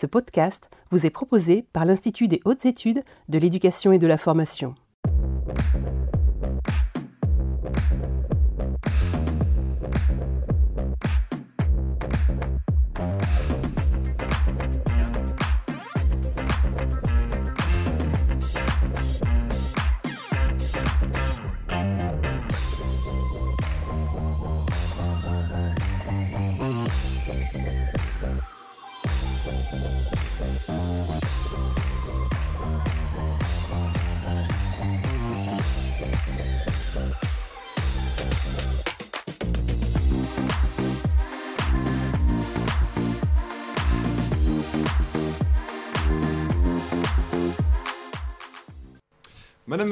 Ce podcast vous est proposé par l'Institut des hautes études de l'éducation et de la formation.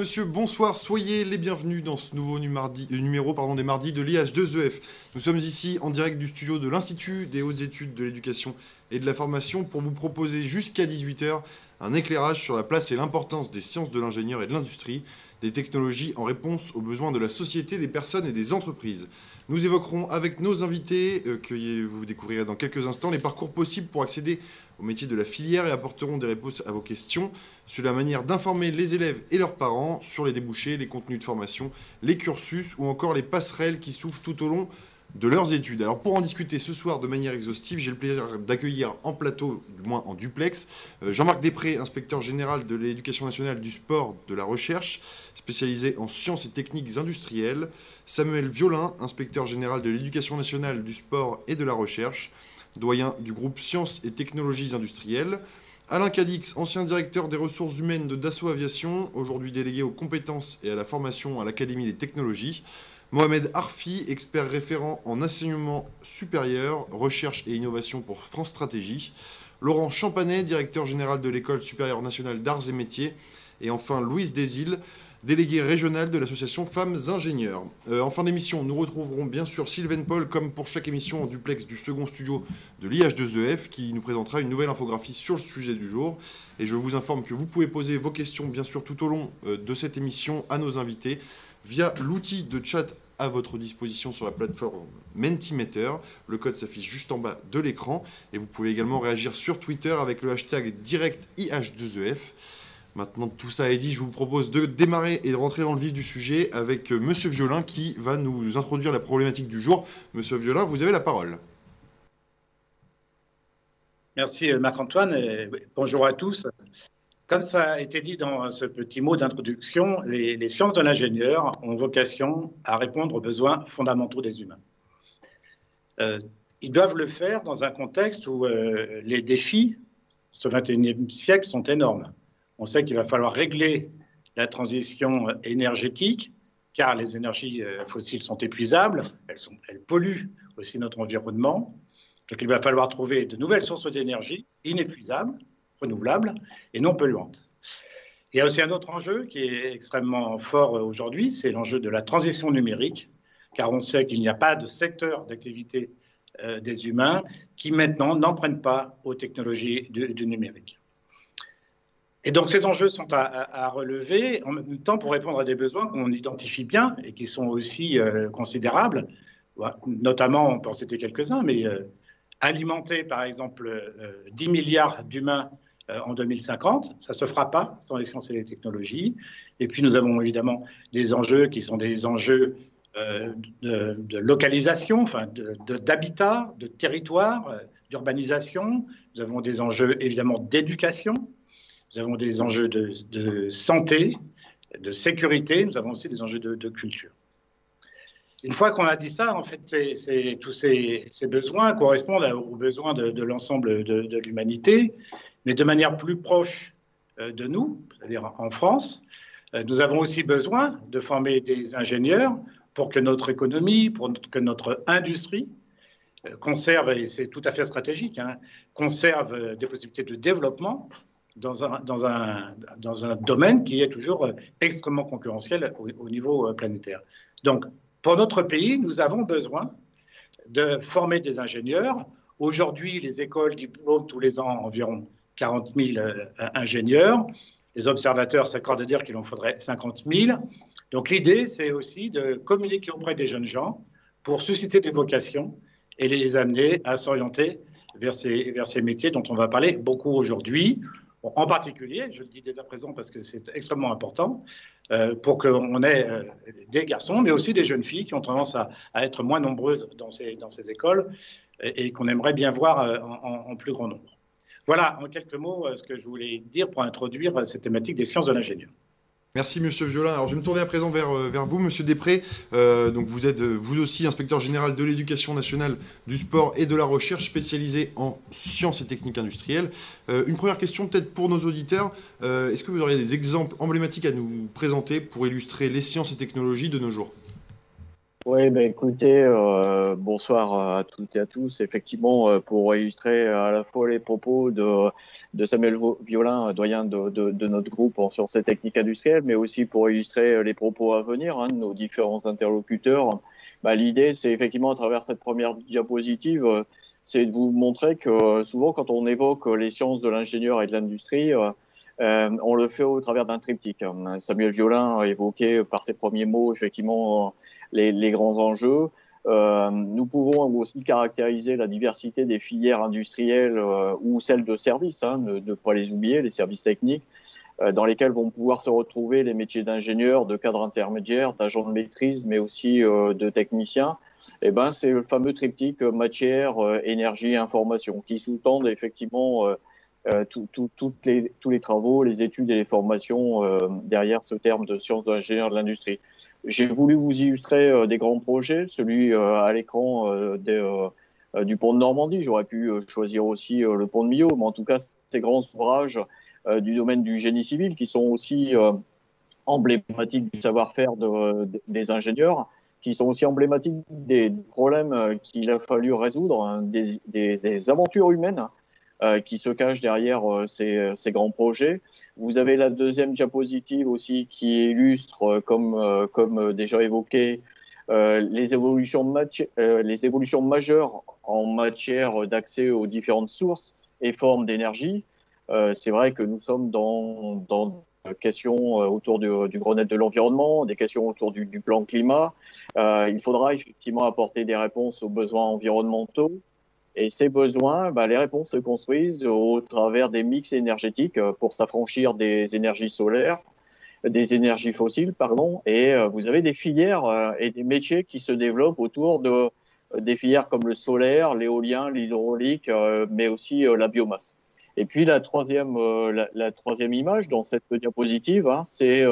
Monsieur, bonsoir, soyez les bienvenus dans ce nouveau euh, numéro des mardis de l'IH2EF. Nous sommes ici en direct du studio de l'Institut des hautes études de l'éducation et de la formation pour vous proposer jusqu'à 18h un éclairage sur la place et l'importance des sciences de l'ingénieur et de l'industrie, des technologies en réponse aux besoins de la société, des personnes et des entreprises. Nous évoquerons avec nos invités, euh, que vous découvrirez dans quelques instants, les parcours possibles pour accéder au métier de la filière et apporteront des réponses à vos questions sur la manière d'informer les élèves et leurs parents sur les débouchés, les contenus de formation, les cursus ou encore les passerelles qui s'ouvrent tout au long de leurs études. Alors pour en discuter ce soir de manière exhaustive, j'ai le plaisir d'accueillir en plateau, du moins en duplex, euh, Jean-Marc Després, inspecteur général de l'éducation nationale du sport, de la recherche, spécialisé en sciences et techniques industrielles, Samuel Violin, inspecteur général de l'éducation nationale du sport et de la recherche, doyen du groupe Sciences et technologies industrielles, Alain Cadix, ancien directeur des ressources humaines de Dassault Aviation, aujourd'hui délégué aux compétences et à la formation à l'Académie des technologies, Mohamed Arfi, expert référent en enseignement supérieur, recherche et innovation pour France Stratégie. Laurent Champanet, directeur général de l'École supérieure nationale d'arts et métiers. Et enfin Louise Desil, déléguée régionale de l'association Femmes Ingénieurs. Euh, en fin d'émission, nous retrouverons bien sûr Sylvain Paul, comme pour chaque émission en duplex du second studio de l'IH2EF, qui nous présentera une nouvelle infographie sur le sujet du jour. Et je vous informe que vous pouvez poser vos questions, bien sûr, tout au long euh, de cette émission à nos invités via l'outil de chat à votre disposition sur la plateforme Mentimeter. Le code s'affiche juste en bas de l'écran et vous pouvez également réagir sur Twitter avec le hashtag DirectIH2EF. Maintenant tout ça est dit, je vous propose de démarrer et de rentrer dans le vif du sujet avec euh, Monsieur Violin qui va nous introduire la problématique du jour. Monsieur Violin, vous avez la parole. Merci Marc-Antoine et bonjour à tous. Comme ça a été dit dans ce petit mot d'introduction, les, sciences de l'ingénieur ont vocation à répondre aux besoins fondamentaux des humains. Euh, ils doivent le faire dans un contexte où euh, les défis ce 21e siècle sont énormes. On sait qu'il va falloir régler la transition énergétique, car les énergies euh, fossiles sont épuisables, elles, polluent aussi notre environnement. Donc il va falloir trouver de nouvelles sources d'énergie inépuisables renouvelables et non polluantes. Il y a aussi un autre enjeu qui est extrêmement fort aujourd'hui, c'est l'enjeu de la transition numérique, car on sait qu'il n'y a pas de secteur d'activité euh, des humains qui maintenant n'empruntent pas aux technologies du, numérique. Et donc ces enjeux sont à, relever en même temps pour répondre à des besoins qu'on identifie bien et qui sont aussi euh, considérables. Notamment, on peut en citer quelques-uns, mais euh, alimenter par exemple 10 milliards d'humains euh, en 2050. Ça ne se fera pas sans les sciences et les technologies. Et puis nous avons évidemment des enjeux qui sont des enjeux euh, de, localisation, enfin d'habitat, de, territoire, euh, d'urbanisation. Nous avons des enjeux évidemment d'éducation. Nous avons des enjeux de, santé, de sécurité. Nous avons aussi des enjeux de, culture. Une fois qu'on a dit ça, en fait, tous ces, besoins correspondent aux besoins de, l'ensemble de, l'humanité mais de manière plus proche euh, de nous, c'est-à-dire en France. Euh, nous avons aussi besoin de former des ingénieurs pour que notre économie, pour que notre industrie euh, conserve, et c'est tout à fait stratégique, hein, conserve des possibilités de développement dans un, domaine qui est toujours extrêmement concurrentiel au, au niveau planétaire. Donc, pour notre pays, nous avons besoin de former des ingénieurs. Aujourd'hui, les écoles diplôment tous les ans environ 40 000 euh, ingénieurs. Les observateurs s'accordent à dire qu'il en faudrait 50 000. Donc l'idée, c'est aussi de communiquer auprès des jeunes gens pour susciter des vocations et les amener à s'orienter vers ces métiers dont on va parler beaucoup aujourd'hui. En particulier, je le dis dès à présent parce que c'est extrêmement important, euh, pour qu'on ait euh, des garçons, mais aussi des jeunes filles qui ont tendance à, être moins nombreuses dans ces, écoles et, qu'on aimerait bien voir euh, en, plus grand nombre. Voilà, en quelques mots, ce que je voulais dire pour introduire cette thématique des sciences de l'ingénieur. Merci Monsieur Violin. Alors je vais me tourner à présent vers, euh, vous, Monsieur Després. Euh, donc vous êtes euh, vous aussi inspecteur général de l'éducation nationale, du sport et de la recherche spécialisé en sciences et techniques industrielles. une première question peut-être pour nos auditeurs. Est-ce que vous auriez des exemples emblématiques à nous présenter pour illustrer les sciences et technologies de nos jours? Oui, ben écoutez, euh, bonsoir à toutes et à tous. Effectivement, euh, pour illustrer à la fois les propos de, de Samuel Violin, doyen de, de, de, notre groupe en sciences et techniques industrielles, mais aussi pour illustrer les propos à venir hein, de nos différents interlocuteurs, bah, l'idée, c'est effectivement à travers cette première diapositive, c'est de vous montrer que souvent quand on évoque les sciences de l'ingénieur et de l'industrie, euh, on le fait au travers d'un triptyque. Samuel Violin a évoqué par ses premiers mots effectivement les, grands enjeux. Euh, nous pouvons aussi caractériser la diversité des filières industrielles euh, ou celles de services, hein, ne, ne, pas les oublier, les services techniques, euh, dans lesquels vont pouvoir se retrouver les métiers d'ingénieur, de cadre intermédiaire, d'agent de maîtrise, mais aussi de technicien. Et eh ben, c'est le fameux triptyque matière, énergie, information, qui sous-tendent effectivement les, tous les travaux, les études et les formations derrière ce terme de sciences de l'ingénieur de l'industrie. J'ai voulu vous illustrer euh, des grands projets, celui euh, à l'écran euh, du pont de Normandie. J'aurais pu choisir aussi le pont de Millau, mais en tout cas, ces grands ouvrages du domaine du génie civil qui sont aussi emblématiques du savoir-faire de, des ingénieurs, qui sont aussi emblématiques des problèmes qu'il a fallu résoudre, hein, des, aventures humaines euh, qui se cachent derrière euh, ces, ces, grands projets. Vous avez la deuxième diapositive aussi qui illustre, euh, comme, comme déjà évoqué, les, évolutions majeures en matière d'accès aux différentes sources et formes d'énergie. C'est vrai que nous sommes dans, dans questions autour du, du Grenelle de l'environnement, des questions autour du, plan climat. Euh, il faudra effectivement apporter des réponses aux besoins environnementaux, et ces besoins, bah, les réponses se construisent au travers des mix énergétiques euh, pour s'affranchir des énergies solaires, des énergies fossiles, pardon. Et euh, vous avez des filières euh, et des métiers qui se développent autour de des filières comme le solaire, l'éolien, l'hydraulique, mais aussi la biomasse. Et puis la troisième, la, troisième image dans cette diapositive, hein, c'est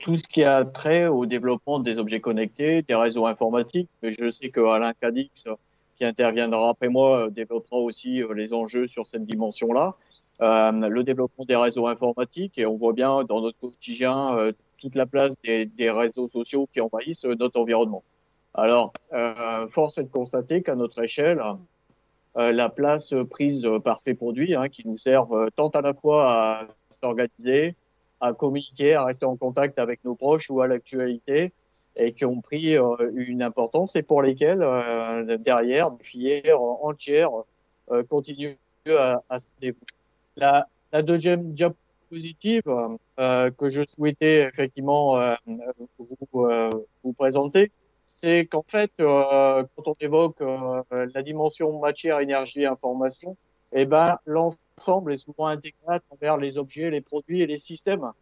tout ce qui a trait au développement des objets connectés, des réseaux informatiques. Je sais que Alain Cadix qui interviendra après moi euh, développera aussi euh, les enjeux sur cette dimension-là. Euh, le développement des réseaux informatiques et on voit bien dans notre quotidien toute la place des, réseaux sociaux qui envahissent notre environnement. Alors, force est de constater qu'à notre échelle, la place prise par ces produits hein, qui nous servent tant à la fois à s'organiser, à communiquer, à rester en contact avec nos proches ou à l'actualité, et qui ont pris euh, une importance et pour lesquels euh, derrière des filières entières euh, continuent à, à se développer. La, la deuxième diapositive que je souhaitais effectivement vous, vous présenter, c'est qu'en fait, quand on évoque la dimension matière, énergie, information, eh ben, l'ensemble est souvent intégré à travers les objets, les produits et les systèmes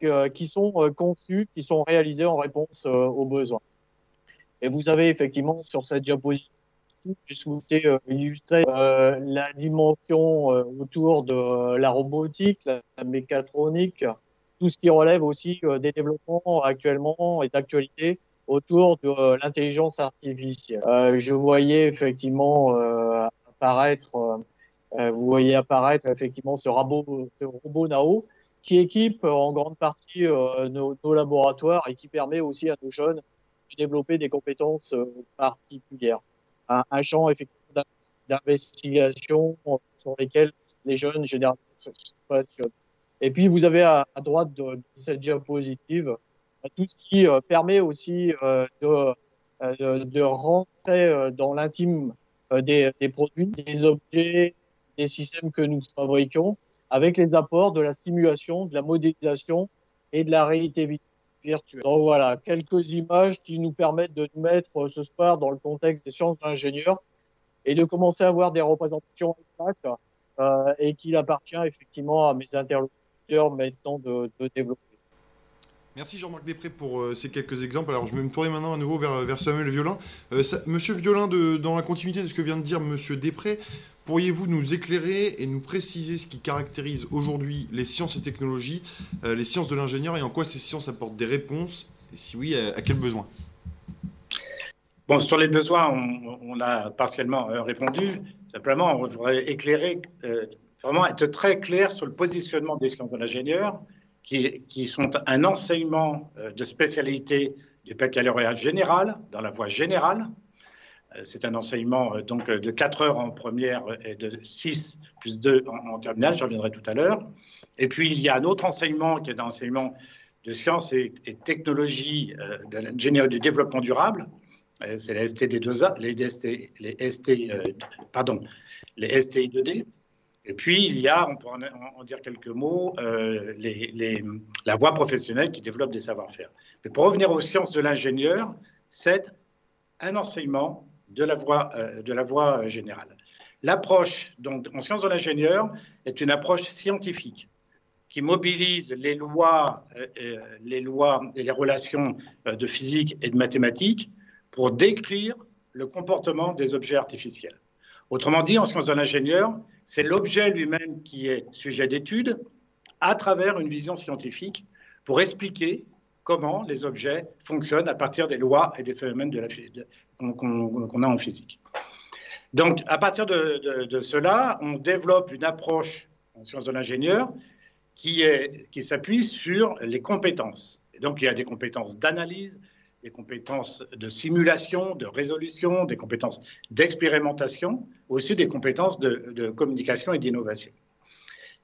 qui sont euh, conçus, qui sont réalisés en réponse euh, aux besoins. Et vous avez effectivement sur cette diapositive, j'ai souhaité euh, illustrer la dimension autour de la robotique, la, mécatronique, tout ce qui relève aussi des développements actuellement et d'actualité autour de l'intelligence artificielle. je voyais effectivement apparaître, vous voyez apparaître effectivement ce robot, ce robot Nao qui équipe euh, en grande partie euh, nos, nos, laboratoires et qui permet aussi à nos jeunes de développer des compétences euh, particulières. Un, un champ effectivement d'investigation sur lesquels les jeunes généralement se passionnent. Et puis vous avez à, à droite de, de, cette diapositive tout ce qui permet aussi de, de, rentrer dans l'intime des, des produits, des objets, des systèmes que nous fabriquons avec les apports de la simulation, de la modélisation et de la réalité virtuelle. Donc voilà, quelques images qui nous permettent de mettre ce soir dans le contexte des sciences d'ingénieurs et de commencer à avoir des représentations exactes euh, et qu'il appartient effectivement à mes interlocuteurs maintenant de, développer. Merci Jean-Marc Després pour euh, ces quelques exemples. Alors je vais me tourner maintenant à nouveau vers, Samuel Violin. Euh, Monsieur Violin, dans la continuité de ce que vient de dire Monsieur Després, pourriez-vous nous éclairer et nous préciser ce qui caractérise aujourd'hui les sciences et technologies, euh, les sciences de l'ingénieur et en quoi ces sciences apportent des réponses Et si oui, à, à quels besoins Bon, sur les besoins, on, a partiellement euh, répondu. Simplement, on voudrait éclairer, euh, vraiment être très clair sur le positionnement des sciences de l'ingénieur, qui, qui, sont un enseignement de spécialité du baccalauréat général, dans la voie générale. Euh, c'est un enseignement euh, donc de 4 heures en première et de 6 plus 2 en, terminale, j'en reviendrai tout à l'heure. Et puis, il y a un autre enseignement qui est un enseignement de sciences et, technologies l'ingénierie du développement durable, euh, c'est les STD2A, les, ST, euh, pardon, les STI2D. Et puis, il y a, on pourra en, dire quelques mots, euh, la voie professionnelle qui développe des savoir-faire. Mais pour revenir aux sciences de l'ingénieur, c'est un enseignement de la voie, euh, la voie générale. L'approche en sciences de l'ingénieur est une approche scientifique qui mobilise les lois, euh, et les relations de physique et de mathématiques pour décrire le comportement des objets artificiels. Autrement dit, en sciences de l'ingénieur, c'est l'objet lui-même qui est sujet d'étude à travers une vision scientifique pour expliquer comment les objets fonctionnent à partir des lois et des phénomènes de qu'on qu qu a en physique. Donc, à partir de, cela, on développe une approche en sciences de l'ingénieur qui, qui s'appuie sur les compétences. Donc, il y a des compétences d'analyse, des compétences de simulation, de résolution, des compétences d'expérimentation, aussi des compétences de communication et d'innovation.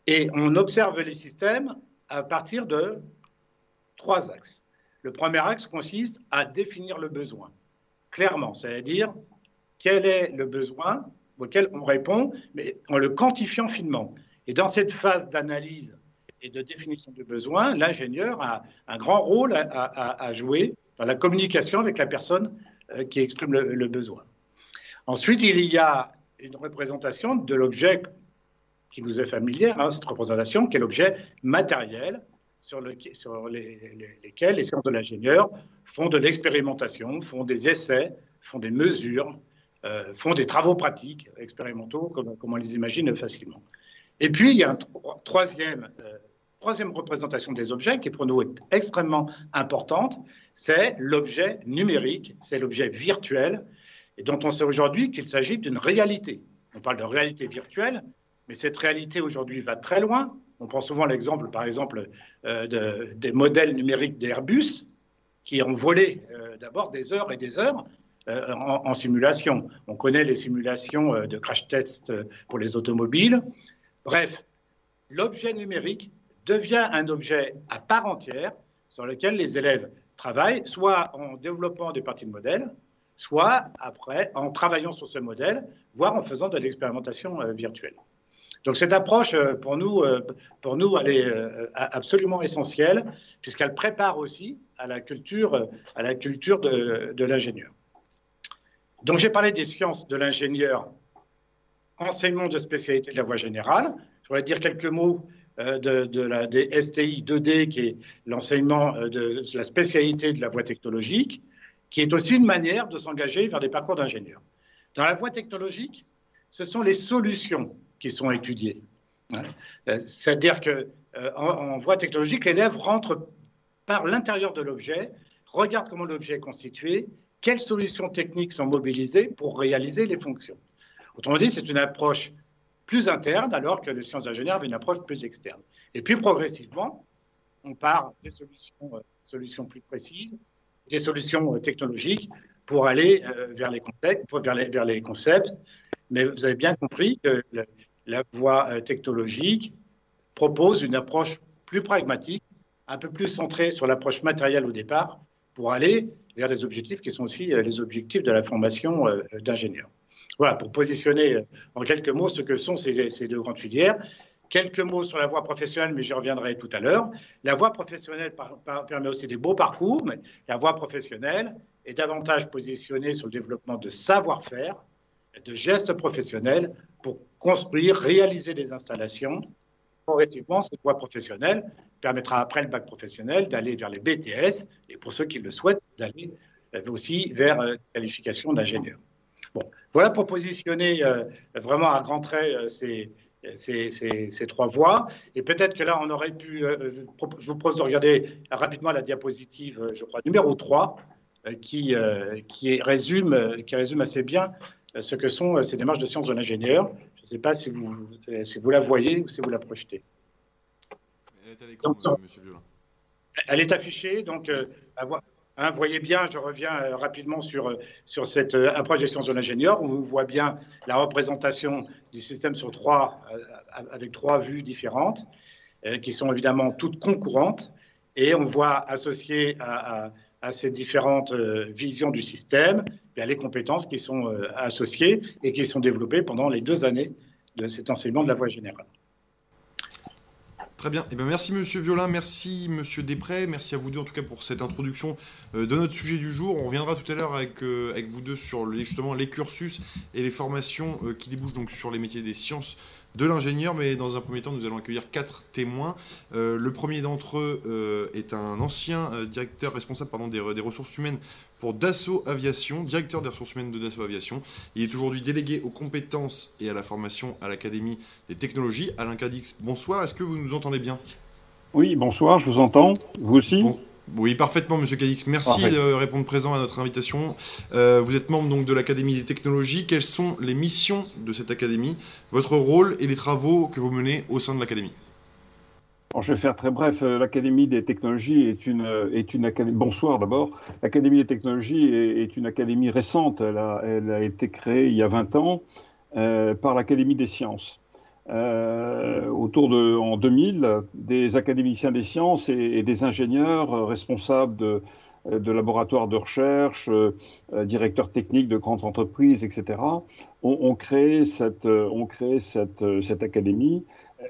Et on observe les systèmes à partir de trois axes. Le premier axe consiste à définir le besoin, clairement, c'est-à-dire quel est le besoin auquel on répond, mais en le quantifiant finement. Et dans cette phase d'analyse et de définition du besoin, l'ingénieur a un grand rôle à, jouer dans la communication avec la personne euh, qui exprime le, besoin. Ensuite, il y a une représentation de l'objet qui nous est familière, hein, cette représentation qui est l'objet matériel sur, le, sur les, lesquels les sciences de l'ingénieur font de l'expérimentation, font des essais, font des mesures, euh, font des travaux pratiques, expérimentaux, comme, comme, on les imagine facilement. Et puis, il y a une troisième, euh, troisième représentation des objets qui pour nous est extrêmement importante, c'est l'objet numérique, c'est l'objet virtuel, et dont on sait aujourd'hui qu'il s'agit d'une réalité. On parle de réalité virtuelle, mais cette réalité aujourd'hui va très loin. On prend souvent l'exemple, par exemple, euh, de, des modèles numériques d'Airbus, qui ont volé euh, d'abord des heures et des heures euh, en, simulation. On connaît les simulations euh, de crash test pour les automobiles. Bref, l'objet numérique devient un objet à part entière sur lequel les élèves travaillent, soit en développant des parties de modèles, soit après en travaillant sur ce modèle, voire en faisant de l'expérimentation virtuelle. Donc cette approche, pour nous, pour nous, elle est absolument essentielle, puisqu'elle prépare aussi à la culture, à la culture de, l'ingénieur. Donc j'ai parlé des sciences de l'ingénieur, enseignement de spécialité de la voie générale. Je voudrais dire quelques mots euh, de, la, des STI 2D, qui est l'enseignement euh, de, la spécialité de la voie technologique, qui est aussi une manière de s'engager vers des parcours d'ingénieur. Dans la voie technologique, ce sont les solutions qui sont étudiées. Euh, c'est-à-dire que voie technologique, l'élève rentre par l'intérieur de l'objet, regarde comment l'objet est constitué, quelles solutions techniques sont mobilisées pour réaliser les fonctions? Autrement dit, c'est une approche plus interne, alors que les sciences d'ingénieur avaient une approche plus externe. Et puis progressivement, on part des solutions, euh, plus précises, des solutions euh, technologiques pour aller euh, vers, les concepts. Mais vous avez bien compris que la voie technologique propose une approche plus pragmatique, un peu plus centrée sur l'approche matérielle au départ, pour aller vers des objectifs qui sont aussi euh, les objectifs de la formation euh, d'ingénieur. Voilà, pour positionner euh, en quelques mots ce que sont ces, deux grandes filières. Quelques mots sur la voie professionnelle, mais j'y reviendrai tout à l'heure. La voie professionnelle permet aussi des beaux parcours, mais la voie professionnelle est davantage positionnée sur le développement de savoir-faire, de gestes professionnels pour construire, réaliser des installations. Progressivement, cette voie professionnelle permettra après le bac professionnel d'aller vers les BTS et pour ceux qui le souhaitent, d'aller aussi vers la qualification d'ingénieur. Bon, voilà pour positionner vraiment à grands traits ces, ces, trois voies. Et peut-être que là, on aurait pu. Euh, je vous propose de regarder rapidement la diapositive, je crois, numéro 3, euh, qui, euh, qui, résume, qui résume assez bien ce que sont ces démarches de sciences de l'ingénieur. Je ne sais pas si vous, si vous la voyez ou si vous la projetez. Elle est à l'écran, monsieur Violin. Elle est affichée, donc Hein, vous voyez bien, je reviens euh, rapidement sur, euh, sur cette euh, approche des sciences de l'ingénieur, où on voit bien la représentation du système sur trois, avec trois vues différentes, qui sont évidemment toutes concurrentes, et on voit associer à, à, ces différentes visions du système bien, les compétences qui sont associées et qui sont développées pendant les deux années de cet enseignement de la voie générale. Très bien. Eh bien, merci Monsieur Violin, merci Monsieur Després, merci à vous deux en tout cas pour cette introduction euh, de notre sujet du jour. On reviendra tout à l'heure avec, euh, vous deux sur justement les cursus et les formations euh, qui débouchent donc sur les métiers des sciences de l'ingénieur, mais dans un premier temps, nous allons accueillir quatre témoins. le premier d'entre eux est un ancien directeur responsable des, ressources humaines pour Dassault Aviation, directeur des ressources humaines de Dassault Aviation. Il est aujourd'hui délégué aux compétences et à la formation à l'Académie des technologies. Alain Cadix, bonsoir, est-ce que vous nous entendez bien? Oui, bonsoir, je vous entends. Vous aussi? Oui, parfaitement, Monsieur Cadix. Merci de répondre présent à notre invitation. Euh, vous êtes membre donc de l'Académie des technologies. Quelles sont les missions de cette académie, votre rôle et les travaux que vous menez au sein de l'académie? Je vais faire très bref. Euh, L'Académie des technologies est une, euh, est une académie. Bonsoir d'abord. L'Académie des technologies est, une académie récente. Elle a, elle a, été créée il y a 20 ans euh, par l'Académie des sciences. autour de, en 2000, des académiciens des sciences et, des ingénieurs responsables de, de laboratoires de recherche, directeurs techniques de grandes entreprises, etc., ont, ont créé cette, ont créé cette, cette académie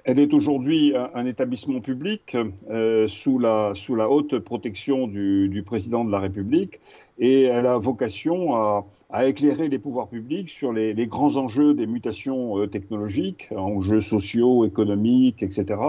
elle est aujourd'hui un, établissement public euh, sous, la, haute protection du, président de la République et elle a vocation à, éclairer les pouvoirs publics sur les, grands enjeux des mutations euh, technologiques, enjeux sociaux, économiques, etc.,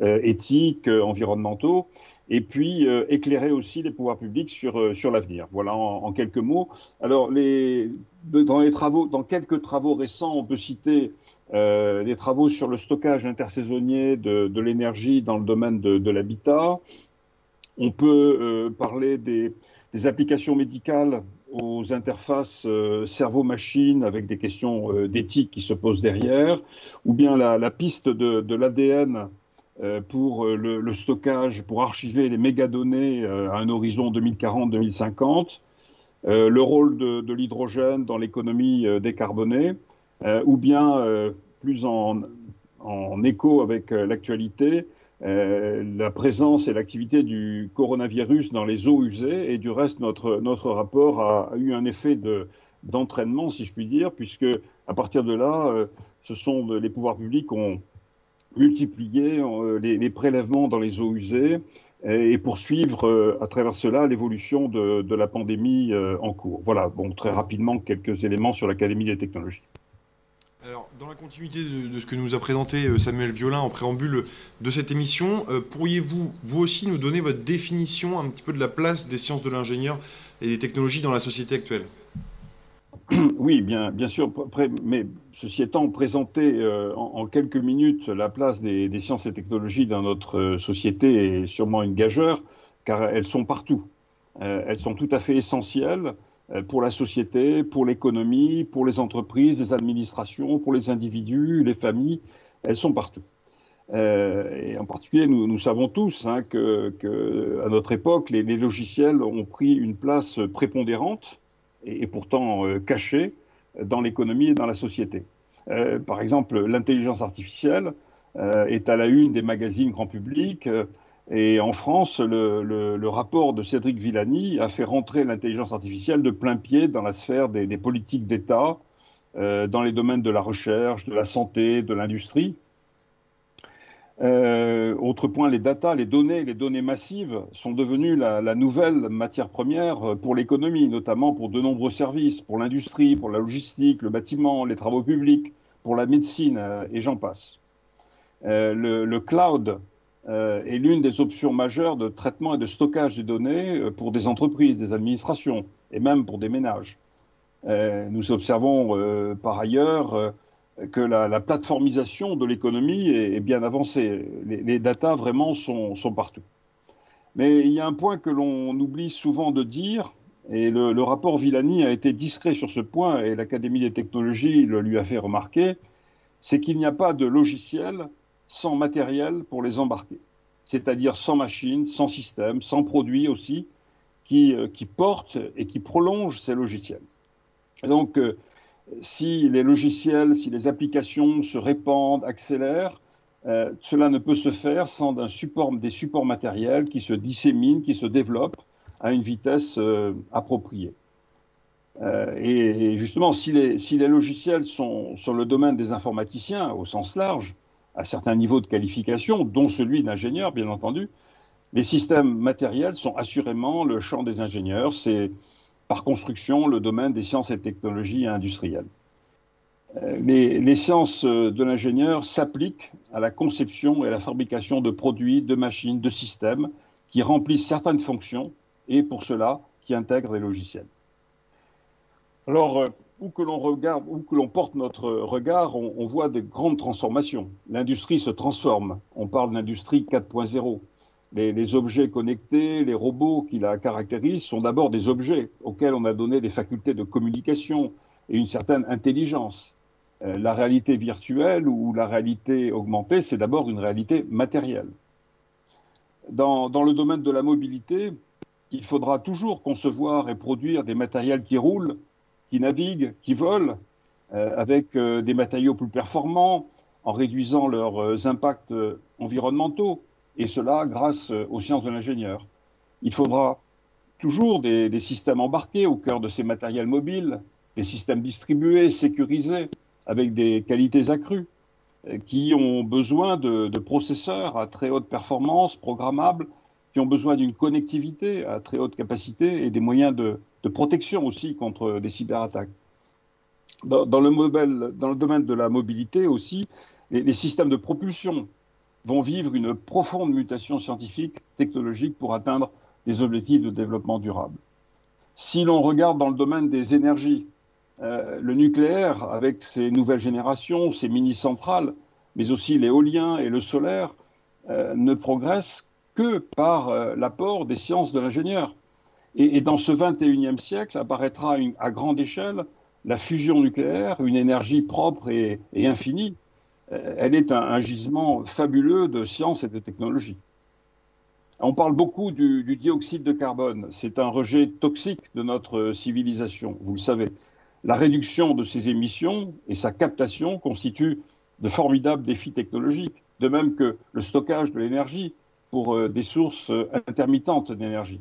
euh, éthiques, environnementaux, et puis éclairer aussi les pouvoirs publics sur, sur l'avenir. Voilà en, quelques mots. Alors, les, dans, les travaux, dans quelques travaux récents, on peut citer euh, des travaux sur le stockage intersaisonnier de, l'énergie dans le domaine de, l'habitat. On peut euh, parler des, applications médicales aux interfaces euh, cerveau-machine avec des questions euh, d'éthique qui se posent derrière, ou bien la, piste de l'ADN pour le, le, stockage, pour archiver les mégadonnées à un horizon 2040-2050, le rôle de, l'hydrogène dans l'économie décarbonée, ou bien plus en, écho avec euh, l'actualité, euh, la présence et l'activité du coronavirus dans les eaux usées. Et du reste, notre, notre rapport a, eu un effet de, d'entraînement, si je puis dire, puisque à partir de là, euh, ce sont les pouvoirs publics ont multiplié les, prélèvements dans les eaux usées et, poursuivre à travers cela l'évolution de, de la pandémie en cours. Voilà, bon, très rapidement, quelques éléments sur l'Académie des technologies. Alors, dans la continuité de, ce que nous a présenté euh, Samuel Violin en préambule de cette émission, euh, pourriez-vous, vous aussi, nous donner votre définition un petit peu de la place des sciences de l'ingénieur et des technologies dans la société actuelle? Oui, bien, sûr, mais ceci étant, présenter euh, en, quelques minutes la place des, sciences et technologies dans notre société est sûrement une gageure, car elles sont partout. elles sont tout à fait essentielles euh, pour la société, pour l'économie, pour les entreprises, les administrations, pour les individus, les familles, elles sont partout. Euh, et en particulier, nous, savons tous hein, que, notre époque, les, logiciels ont pris une place prépondérante et, pourtant euh, cachée dans l'économie et dans la société. Euh, par exemple, l'intelligence artificielle euh, est à la une des magazines grand public. Et en France, le, rapport de Cédric Villani a fait rentrer l'intelligence artificielle de plein pied dans la sphère des, politiques d'État, dans les domaines de la recherche, de la santé, de l'industrie. Euh, autre point, les data, les données, les données massives sont devenues la, nouvelle matière première pour l'économie, notamment pour de nombreux services, pour l'industrie, pour la logistique, le bâtiment, les travaux publics, pour la médecine, euh, et j'en passe. Euh, le, cloud est l'une des options majeures de traitement et de stockage des données pour des entreprises, des administrations, et même pour des ménages. nous observons par ailleurs que la, plateformisation de l'économie est, bien avancée. Les, les datas vraiment sont, partout. Mais il y a un point que l'on oublie souvent de dire, et le, rapport Villani a été discret sur ce point, et l'Académie des technologies le lui a fait remarquer, c'est qu'il n'y a pas de logiciel sans matériel pour les embarquer. C'est-à-dire sans machine, sans système, sans produit aussi, qui, euh, qui portent et qui prolongent ces logiciels. donc, euh, si les logiciels, si les applications se répandent, accélèrent, euh, cela ne peut se faire sans support, des supports matériels qui se disséminent, qui se développent à une vitesse euh, appropriée. Euh, et, justement, si les, logiciels sont sur le domaine des informaticiens au sens large, à certains niveaux de qualification, dont celui d'ingénieur, bien entendu, les systèmes matériels sont assurément le champ des ingénieurs. Par construction le domaine des sciences et technologies industrielles. Euh, les, sciences de l'ingénieur s'appliquent à la conception et à la fabrication de produits, de machines, de systèmes qui remplissent certaines fonctions et pour cela qui intègrent des logiciels. Alors, euh, où que l'on regarde, où que l'on porte notre regard, on, on voit de grandes transformations. L'industrie se transforme. On parle d'industrie 4.0 les, objets connectés, les robots qui la caractérisent sont d'abord des objets auxquels on a donné des facultés de communication et une certaine intelligence. Euh, la réalité virtuelle ou la réalité augmentée, c'est d'abord une réalité matérielle. Dans, le domaine de la mobilité, il faudra toujours concevoir et produire des matériels qui roulent, qui naviguent, qui volent, euh, avec euh, des matériaux plus performants, en réduisant leurs impacts environnementaux et cela grâce euh, aux sciences de l'ingénieur. Il faudra toujours des, systèmes embarqués au cœur de ces matériels mobiles, des systèmes distribués, sécurisés, avec des qualités accrues, euh, qui ont besoin de, processeurs à très haute performance, programmables, qui ont besoin d'une connectivité à très haute capacité et des moyens de, protection aussi contre des cyberattaques. Dans, le domaine de la mobilité aussi, les systèmes de propulsion vont vivre une profonde mutation scientifique, technologique pour atteindre des objectifs de développement durable. Si l'on regarde dans le domaine des énergies, euh, le nucléaire, avec ses nouvelles générations, ses mini-centrales, mais aussi l'éolien et le solaire, euh, ne progressent que par euh, l'apport des sciences de l'ingénieur. Et, dans ce 21e siècle apparaîtra à grande échelle la fusion nucléaire, une énergie propre et infinie, elle est un, gisement fabuleux de science et de technologie. On parle beaucoup du, dioxyde de carbone. C'est un rejet toxique de notre civilisation, vous le savez. La réduction de ces émissions et sa captation constituent de formidables défis technologiques, de même que le stockage de l'énergie pour euh, des sources euh, intermittentes d'énergie.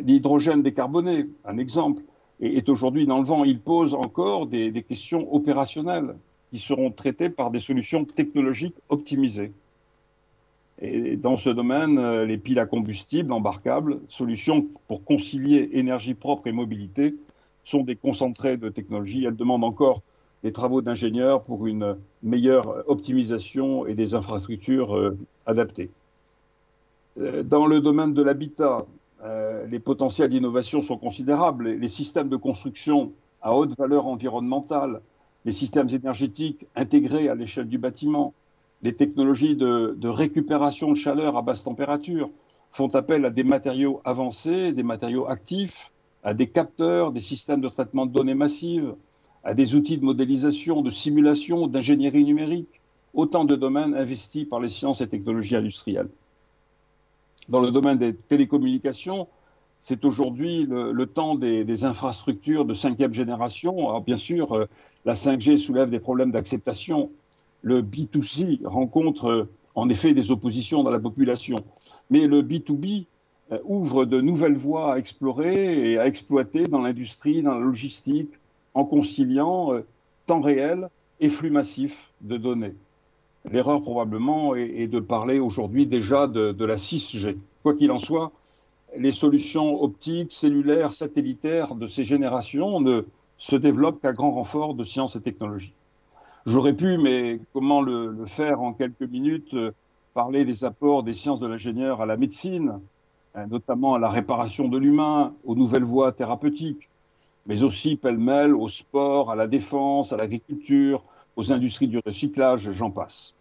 L'hydrogène décarboné, un exemple, est aujourd'hui dans le vent. Il pose encore des questions opérationnelles qui seront traités par des solutions technologiques optimisées. Et dans ce domaine, euh, les piles à combustible embarquables, solutions pour concilier énergie propre et mobilité, sont des concentrés de technologie. Elles demandent encore des travaux d'ingénieurs pour une meilleure optimisation et des infrastructures euh, adaptées. Euh, dans le domaine de l'habitat, les potentiels d'innovation sont considérables. Les systèmes de construction à haute valeur environnementale les systèmes énergétiques intégrés à l'échelle du bâtiment, les technologies de, récupération de chaleur à basse température font appel à des matériaux avancés, des matériaux actifs, à des capteurs, des systèmes de traitement de données massives, à des outils de modélisation, de simulation, d'ingénierie numérique, autant de domaines investis par les sciences et technologies industrielles. Dans le domaine des télécommunications, c'est aujourd'hui le, temps des, infrastructures de cinquième génération. Alors bien sûr, euh, la 5G soulève des problèmes d'acceptation. Le B2C rencontre euh, en effet des oppositions dans la population. Mais le B2B euh, ouvre de nouvelles voies à explorer et à exploiter dans l'industrie, dans la logistique, en conciliant temps réel et flux massif de données. L'erreur probablement est, de parler aujourd'hui déjà de, de la 6G. Quoi qu'il en soit, les solutions optiques, cellulaires, satellitaires de ces générations ne se développent qu'à grand renfort de sciences et technologies. J'aurais pu, mais comment le, faire en quelques minutes, euh, parler des apports des sciences de l'ingénieur à la médecine, euh, notamment à la réparation de l'humain, aux nouvelles voies thérapeutiques, mais aussi pêle-mêle au sport, à la défense, à l'agriculture, aux industries du recyclage, j'en passe.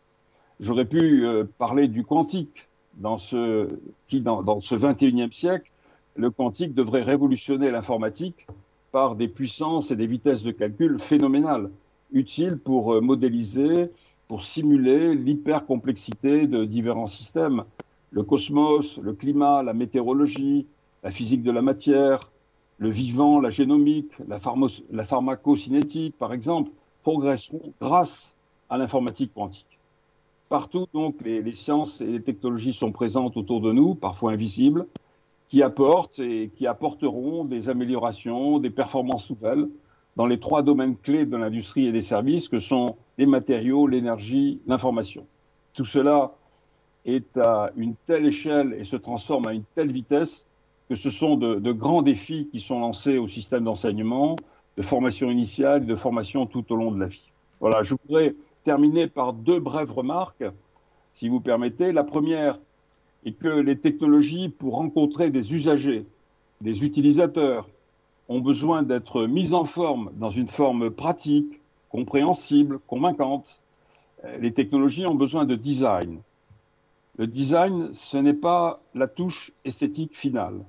J'aurais pu euh, parler du quantique, dans ce, qui, dans, dans ce 21e siècle, le quantique devrait révolutionner l'informatique par des puissances et des vitesses de calcul phénoménales, utiles pour euh, modéliser, pour simuler l'hypercomplexité de différents systèmes, le cosmos, le climat, la météorologie, la physique de la matière, le vivant, la génomique, la, la pharmacocinétique, par exemple, progresseront grâce à l'informatique quantique. Partout, donc, les, sciences et les technologies sont présentes autour de nous, parfois invisibles, qui apportent et qui apporteront des améliorations, des performances nouvelles dans les trois domaines clés de l'industrie et des services que sont les matériaux, l'énergie, l'information. Tout cela est à une telle échelle et se transforme à une telle vitesse que ce sont de, grands défis qui sont lancés au système d'enseignement, de formation initiale et de formation tout au long de la vie. Voilà, je voudrais terminer par deux brèves remarques, si vous permettez. La première est que les technologies, pour rencontrer des usagers, des utilisateurs, ont besoin d'être mises en forme dans une forme pratique, compréhensible, convaincante. Les technologies ont besoin de design. Le design, ce n'est pas la touche esthétique finale.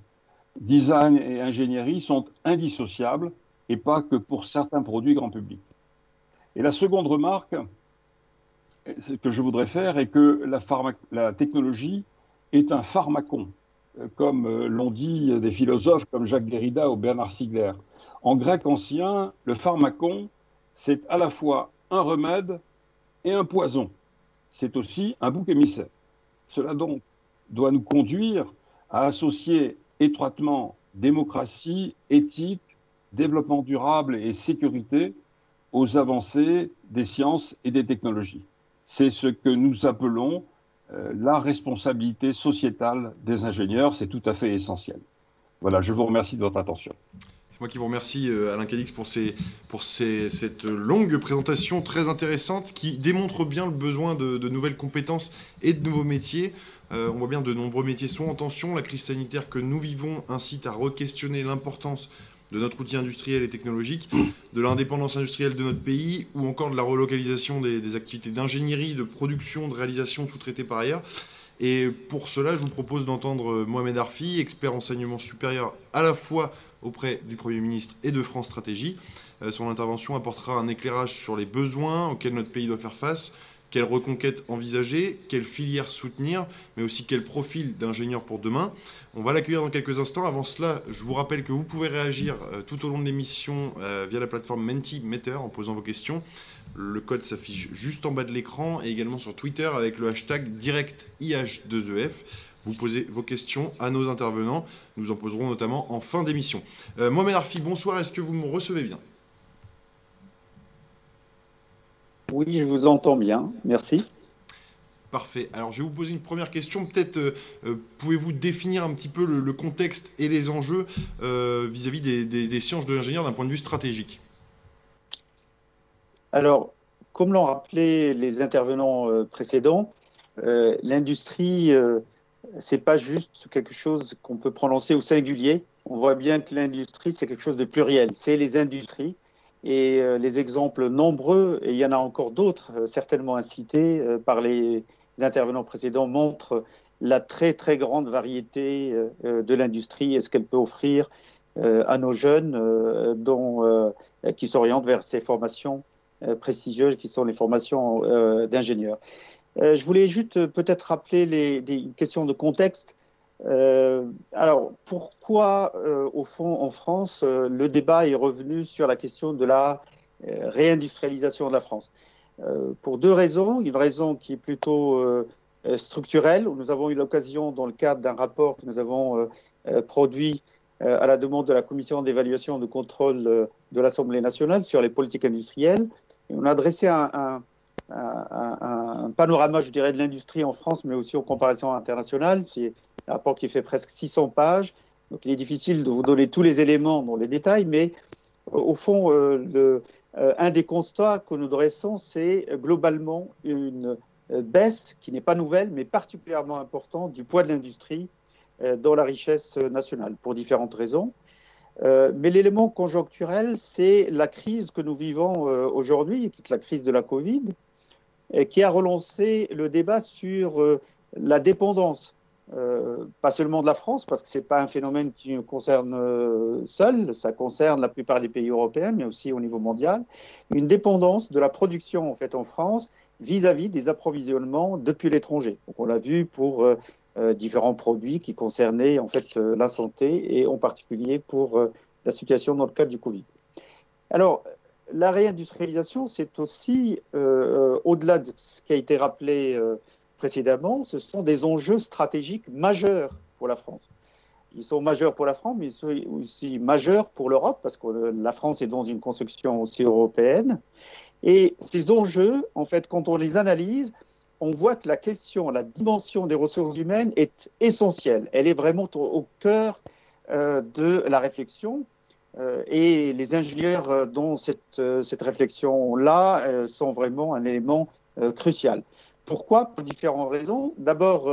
Design et ingénierie sont indissociables et pas que pour certains produits grand public. Et la seconde remarque, que je voudrais faire est que la, technologie est un pharmacon, euh, comme euh, l'ont dit des philosophes comme Jacques Derrida ou Bernard Stiegler. En grec ancien, le pharmacon, c'est à la fois un remède et un poison. C'est aussi un bouc émissaire. Cela donc doit nous conduire à associer étroitement démocratie, éthique, développement durable et sécurité aux avancées des sciences et des technologies. C'est ce que nous appelons euh, la responsabilité sociétale des ingénieurs. C'est tout à fait essentiel. Voilà, je vous remercie de votre attention. C'est moi qui vous remercie, euh, Alain Cadix, pour, cette longue présentation très intéressante qui démontre bien le besoin de, nouvelles compétences et de nouveaux métiers. Euh, on voit bien de nombreux métiers sont en tension. La crise sanitaire que nous vivons incite à re-questionner l'importance de notre outil industriel et technologique, de l'indépendance industrielle de notre pays, ou encore de la relocalisation des, activités d'ingénierie, de production, de réalisation sous-traitées par ailleurs. Et pour cela, je vous propose d'entendre euh, Mohamed Arfi, expert enseignement supérieur à la fois auprès du Premier ministre et de France Stratégie. Euh, son intervention apportera un éclairage sur les besoins auxquels notre pays doit faire face, quelle reconquête envisager, quelle filière soutenir, mais aussi quel profil d'ingénieur pour demain. On va l'accueillir dans quelques instants. Avant cela, je vous rappelle que vous pouvez réagir euh, tout au long de l'émission euh, via la plateforme Mentimeter en posant vos questions. Le code s'affiche juste en bas de l'écran et également sur Twitter avec le hashtag DirectIH2EF. E vous posez vos questions à nos intervenants. Nous en poserons notamment en fin d'émission. Euh, Mohamed Arfi, bonsoir. Est-ce que vous me recevez bien? Oui, je vous entends bien. Merci. Parfait. Alors, je vais vous poser une première question. Peut-être euh, euh, pouvez-vous définir un petit peu le, contexte et les enjeux euh, vis-à-vis des, sciences de l'ingénieur d'un point de vue stratégique? Alors, comme l'ont rappelé les intervenants précédents, l'industrie, c'est pas juste quelque chose qu'on peut prononcer au singulier. On voit bien que l'industrie, c'est quelque chose de pluriel. C'est les industries et euh, les exemples nombreux, et il y en a encore d'autres, euh, certainement incités euh, par les intervenants précédents, montrent la très très grande variété de l'industrie et ce qu'elle peut offrir à nos jeunes dont, qui s'orientent vers ces formations prestigieuses qui sont les formations d'ingénieurs. je voulais juste peut-être rappeler les, des questions de contexte. Euh, alors, pourquoi, euh, au fond, en France, euh, le débat est revenu sur la question de la réindustrialisation de la France? Pour deux raisons. Une raison qui est plutôt structurelle, où nous avons eu l'occasion, dans le cadre d'un rapport que nous avons produit à la demande de la Commission d'évaluation de contrôle de l'Assemblée nationale sur les politiques industrielles, et on a dressé un, un, panorama, je dirais, de l'industrie en France, mais aussi en comparaison internationale. C'est un rapport qui fait presque 600 pages. Donc, il est difficile de vous donner tous les éléments dans les détails, mais au fond, le, un des constats que nous dressons, c'est globalement une baisse qui n'est pas nouvelle, mais particulièrement importante du poids de l'industrie dans la richesse nationale, pour différentes raisons. Euh, mais l'élément conjoncturel, c'est la crise que nous vivons euh, aujourd'hui, qui est la crise de la Covid, qui a relancé le débat sur euh, la dépendance, pas seulement de la France, parce que ce n'est pas un phénomène qui nous concerne seul, ça concerne la plupart des pays européens, mais aussi au niveau mondial, une dépendance de la production en fait en France vis-à-vis -vis des approvisionnements depuis l'étranger. On l'a vu pour euh, différents produits qui concernaient en fait euh, la santé et en particulier pour euh, la situation dans le cadre du Covid. Alors, la réindustrialisation, c'est aussi, au-delà de ce qui a été rappelé précédemment, ce sont des enjeux stratégiques majeurs pour la France. Ils sont majeurs pour la France, mais ils sont aussi majeurs pour l'Europe, parce que la France est dans une construction aussi européenne. Et ces enjeux, en fait, quand on les analyse, on voit que la question, la dimension des ressources humaines est essentielle. Elle est vraiment au, cœur euh, de la réflexion. Euh, et les ingénieurs euh, dont cette, cette réflexion-là sont vraiment un élément crucial. Pourquoi? Pour différentes raisons. D'abord,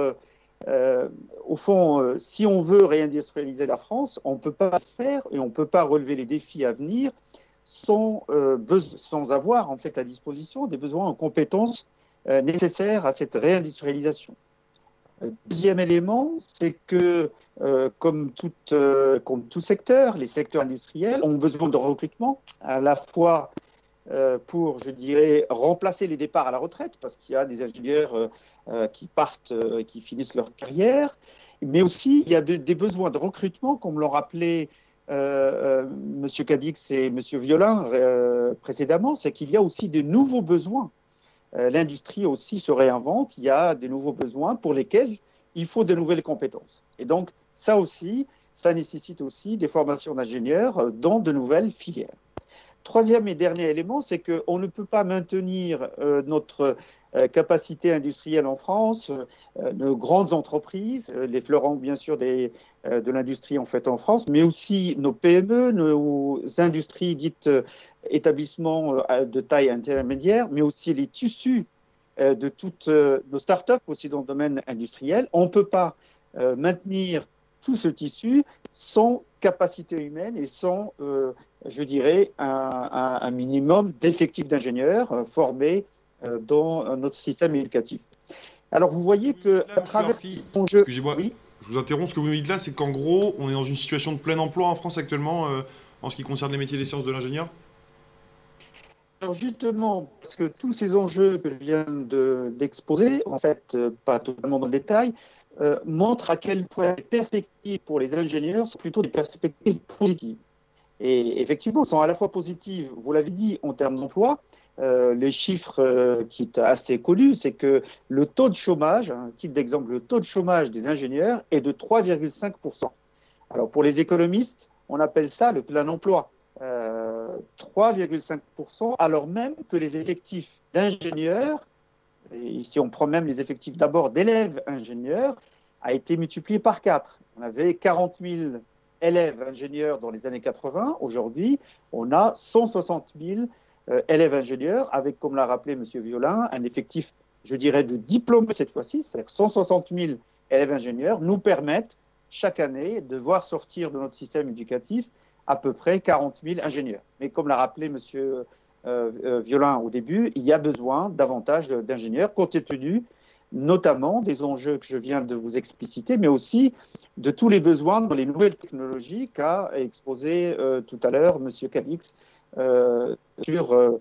au fond, si on veut réindustrialiser la France, on ne peut pas faire et on ne peut pas relever les défis à venir sans, avoir en fait à disposition des besoins en compétences euh, nécessaires à cette réindustrialisation. Euh, deuxième élément, c'est que, euh, tout, comme tout secteur, les secteurs industriels ont besoin de recrutement, à la fois pour, je dirais, remplacer les départs à la retraite, parce qu'il y a des ingénieurs qui partent et qui finissent leur carrière, mais aussi il y a des besoins de recrutement, comme l'ont rappelé M. Cadix et M. Violin précédemment, c'est qu'il y a aussi de nouveaux besoins euh, l'industrie aussi se réinvente, il y a de nouveaux besoins pour lesquels il faut de nouvelles compétences. Et donc, ça aussi, ça nécessite aussi des formations d'ingénieurs euh, dans de nouvelles filières. Troisième et dernier élément, c'est qu'on ne peut pas maintenir euh, notre capacité industrielle en France, nos grandes entreprises, les fleurons bien sûr de l'industrie en fait en France, mais aussi nos PME, nos industries dites établissements euh, de taille intermédiaire, mais aussi les tissus euh, de toutes euh, nos startups aussi dans le domaine industriel. On ne peut pas maintenir tout ce tissu sans capacité humaine et sans, je dirais, un, minimum d'effectifs d'ingénieurs formés dans notre système éducatif. Alors vous voyez que à travers Excusez-moi, je vous interromps. Ce que vous me dites là, c'est qu'en gros, on est dans une situation de plein emploi en France actuellement en ce qui concerne les métiers des sciences de l'ingénieur? Alors justement, parce que tous ces enjeux que je viens d'exposer, en fait, euh, pas totalement dans le détail, euh, montrent à quel point les perspectives pour les ingénieurs sont plutôt des perspectives positives. Et effectivement, sont à la fois positives, vous l'avez dit, en termes d'emploi. Euh, les chiffres qui sont assez connus, c'est que le taux de chômage, un titre d'exemple, le taux de chômage des ingénieurs est de 3,5%. Alors pour les économistes, on appelle ça le plein emploi. 3,5%, alors même que les effectifs d'ingénieurs, et si on prend même les effectifs d'abord d'élèves ingénieurs, a été multiplié par 4. On avait 40 000 élèves ingénieurs dans les années 80. Aujourd'hui, on a 160 000 euh, élèves ingénieurs, avec, comme l'a rappelé M. Violin, un effectif, je dirais, de diplômés cette fois-ci, c'est-à-dire 160 000 élèves ingénieurs nous permettent chaque année de voir sortir de notre système éducatif à peu près 40 000 ingénieurs. Mais comme l'a rappelé M. Euh, euh, Violin au début, il y a besoin davantage d'ingénieurs compte tenu notamment des enjeux que je viens de vous expliciter, mais aussi de tous les besoins dans les nouvelles technologies qu'a exposé euh, tout à l'heure M. Cadix sur,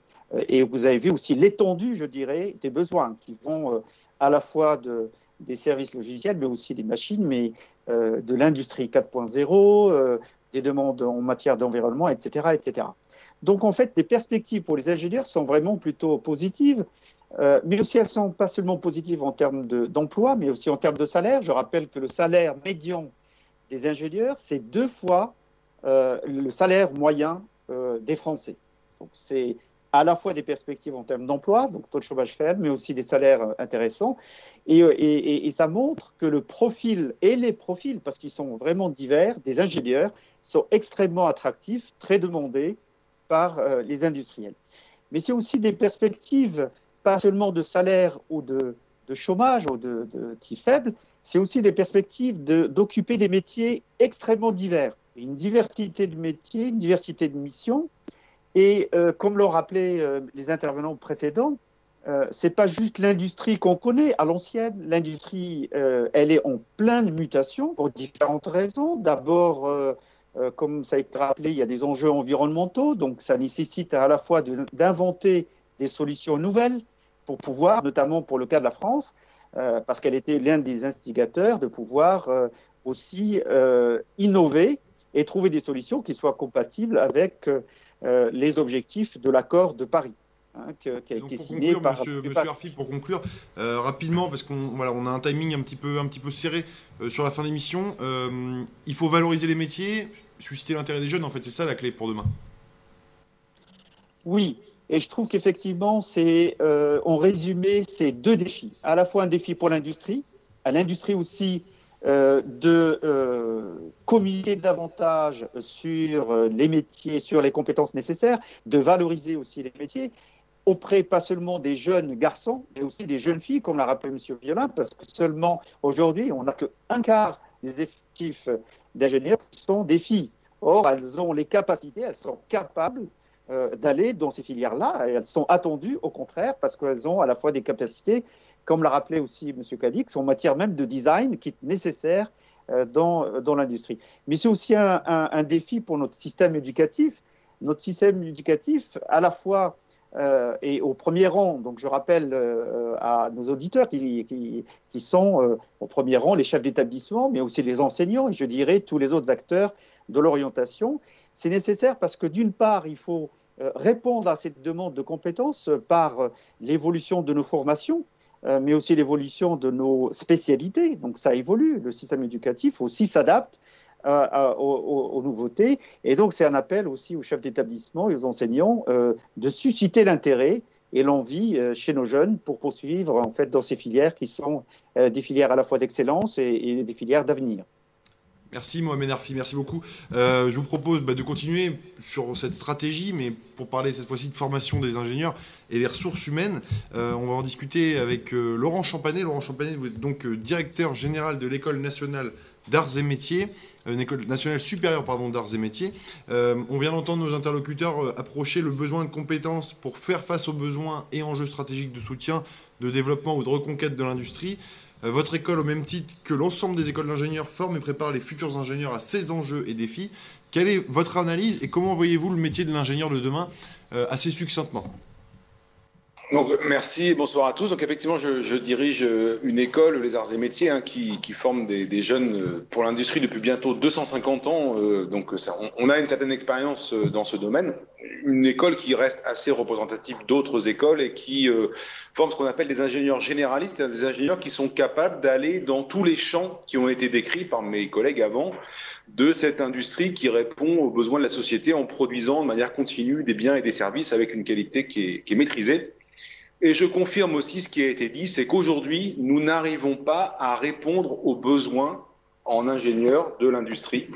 et vous avez vu aussi l'étendue, je dirais, des besoins qui vont à la fois de, des services logiciels, mais aussi des machines, mais de l'industrie 4.0, des demandes en matière d'environnement, etc., etc. Donc en fait, les perspectives pour les ingénieurs sont vraiment plutôt positives, euh, mais aussi elles sont pas seulement positives en termes d'emploi, mais aussi en termes de salaire. Je rappelle que le salaire médian des ingénieurs, c'est deux fois euh, le salaire moyen euh, des Français. Donc c'est à la fois des perspectives en termes d'emploi, donc taux de chômage faible, mais aussi des salaires intéressants. Et, ça montre que le profil et les profils, parce qu'ils sont vraiment divers, des ingénieurs, sont extrêmement attractifs, très demandés par les industriels. Mais c'est aussi des perspectives, pas seulement de salaire ou de, chômage ou de, de qui faible, c'est aussi des perspectives d'occuper des métiers extrêmement divers. Une diversité de métiers, une diversité de missions, et euh, comme l'ont rappelé euh, les intervenants précédents, euh, c'est pas juste l'industrie qu'on connaît à l'ancienne. L'industrie, euh, elle est en pleine mutation pour différentes raisons. D'abord, comme ça a été rappelé, il y a des enjeux environnementaux, donc ça nécessite à la fois d'inventer des solutions nouvelles pour pouvoir, notamment pour le cas de la France, euh, parce qu'elle était l'un des instigateurs de pouvoir euh, aussi innover et trouver des solutions qui soient compatibles avec euh, les objectifs de l'accord de Paris. Hein, qui, qui a été signé conclure, par monsieur, monsieur Arfi, pour conclure euh, rapidement parce qu'on voilà, on a un timing un petit peu un petit peu serré euh, sur la fin d'émission euh, il faut valoriser les métiers susciter l'intérêt des jeunes en fait c'est ça la clé pour demain oui et je trouve qu'effectivement euh, en résumé c'est deux défis à la fois un défi pour l'industrie à l'industrie aussi euh, de euh, communiquer davantage sur les métiers, sur les compétences nécessaires, de valoriser aussi les métiers auprès pas seulement des jeunes garçons, mais aussi des jeunes filles, comme l'a rappelé M. Violin, parce que seulement aujourd'hui, on n'a qu'un quart des effectifs d'ingénieurs qui sont des filles. Or, elles ont les capacités, elles sont capables euh, d'aller dans ces filières-là, elles sont attendues au contraire, parce qu'elles ont à la fois des capacités comme l'a rappelé aussi M. Cadix, en matière même de design qui est nécessaire euh, dans, dans l'industrie. Mais c'est aussi un, un, défi pour notre système éducatif. Notre système éducatif, à la fois euh, et au premier rang, donc je rappelle euh, à nos auditeurs qui, qui, qui sont euh, au premier rang les chefs d'établissement, mais aussi les enseignants et je dirais tous les autres acteurs de l'orientation. C'est nécessaire parce que d'une part, il faut euh, répondre à cette demande de compétences par euh, l'évolution de nos formations, euh, mais aussi l'évolution de nos spécialités. Donc ça évolue, le système éducatif aussi s'adapte euh, aux, nouveautés. Et donc c'est un appel aussi aux chefs d'établissement et aux enseignants euh, de susciter l'intérêt et l'envie euh, chez nos jeunes pour poursuivre en fait dans ces filières qui sont euh, des filières à la fois d'excellence et des filières d'avenir. Merci Mohamed Arfi, merci beaucoup. Euh, je vous propose bah, de continuer sur cette stratégie, mais pour parler cette fois-ci de formation des ingénieurs et des ressources humaines, euh, on va en discuter avec euh, Laurent Champanet. Laurent Champanet, vous êtes donc directeur général de l'École nationale d'arts et métiers, une école nationale supérieure pardon, d'arts et métiers. On vient d'entendre nos interlocuteurs approcher le besoin de compétences pour faire face aux besoins et enjeux stratégiques de soutien, de développement ou de reconquête de l'industrie. Euh, votre école, au même titre que l'ensemble des écoles d'ingénieurs, forme et prépare les futurs ingénieurs à ces enjeux et défis. Quelle est votre analyse et comment voyez-vous le métier de l'ingénieur de demain euh, assez succinctement? Donc, merci, bonsoir à tous. Donc, effectivement, je, dirige une école, les arts et métiers, hein, qui, forme des, jeunes pour l'industrie depuis bientôt 250 ans. Euh, donc, on, a une certaine expérience euh, dans ce domaine. Une école qui reste assez représentative d'autres écoles et qui euh, forme ce qu'on appelle des ingénieurs généralistes, des ingénieurs qui sont capables d'aller dans tous les champs qui ont été décrits par mes collègues avant de cette industrie qui répond aux besoins de la société en produisant de manière continue des biens et des services avec une qualité qui est, qui est maîtrisée. Et je confirme aussi ce qui a été dit, c'est qu'aujourd'hui, nous n'arrivons pas à répondre aux besoins en ingénieurs de l'industrie.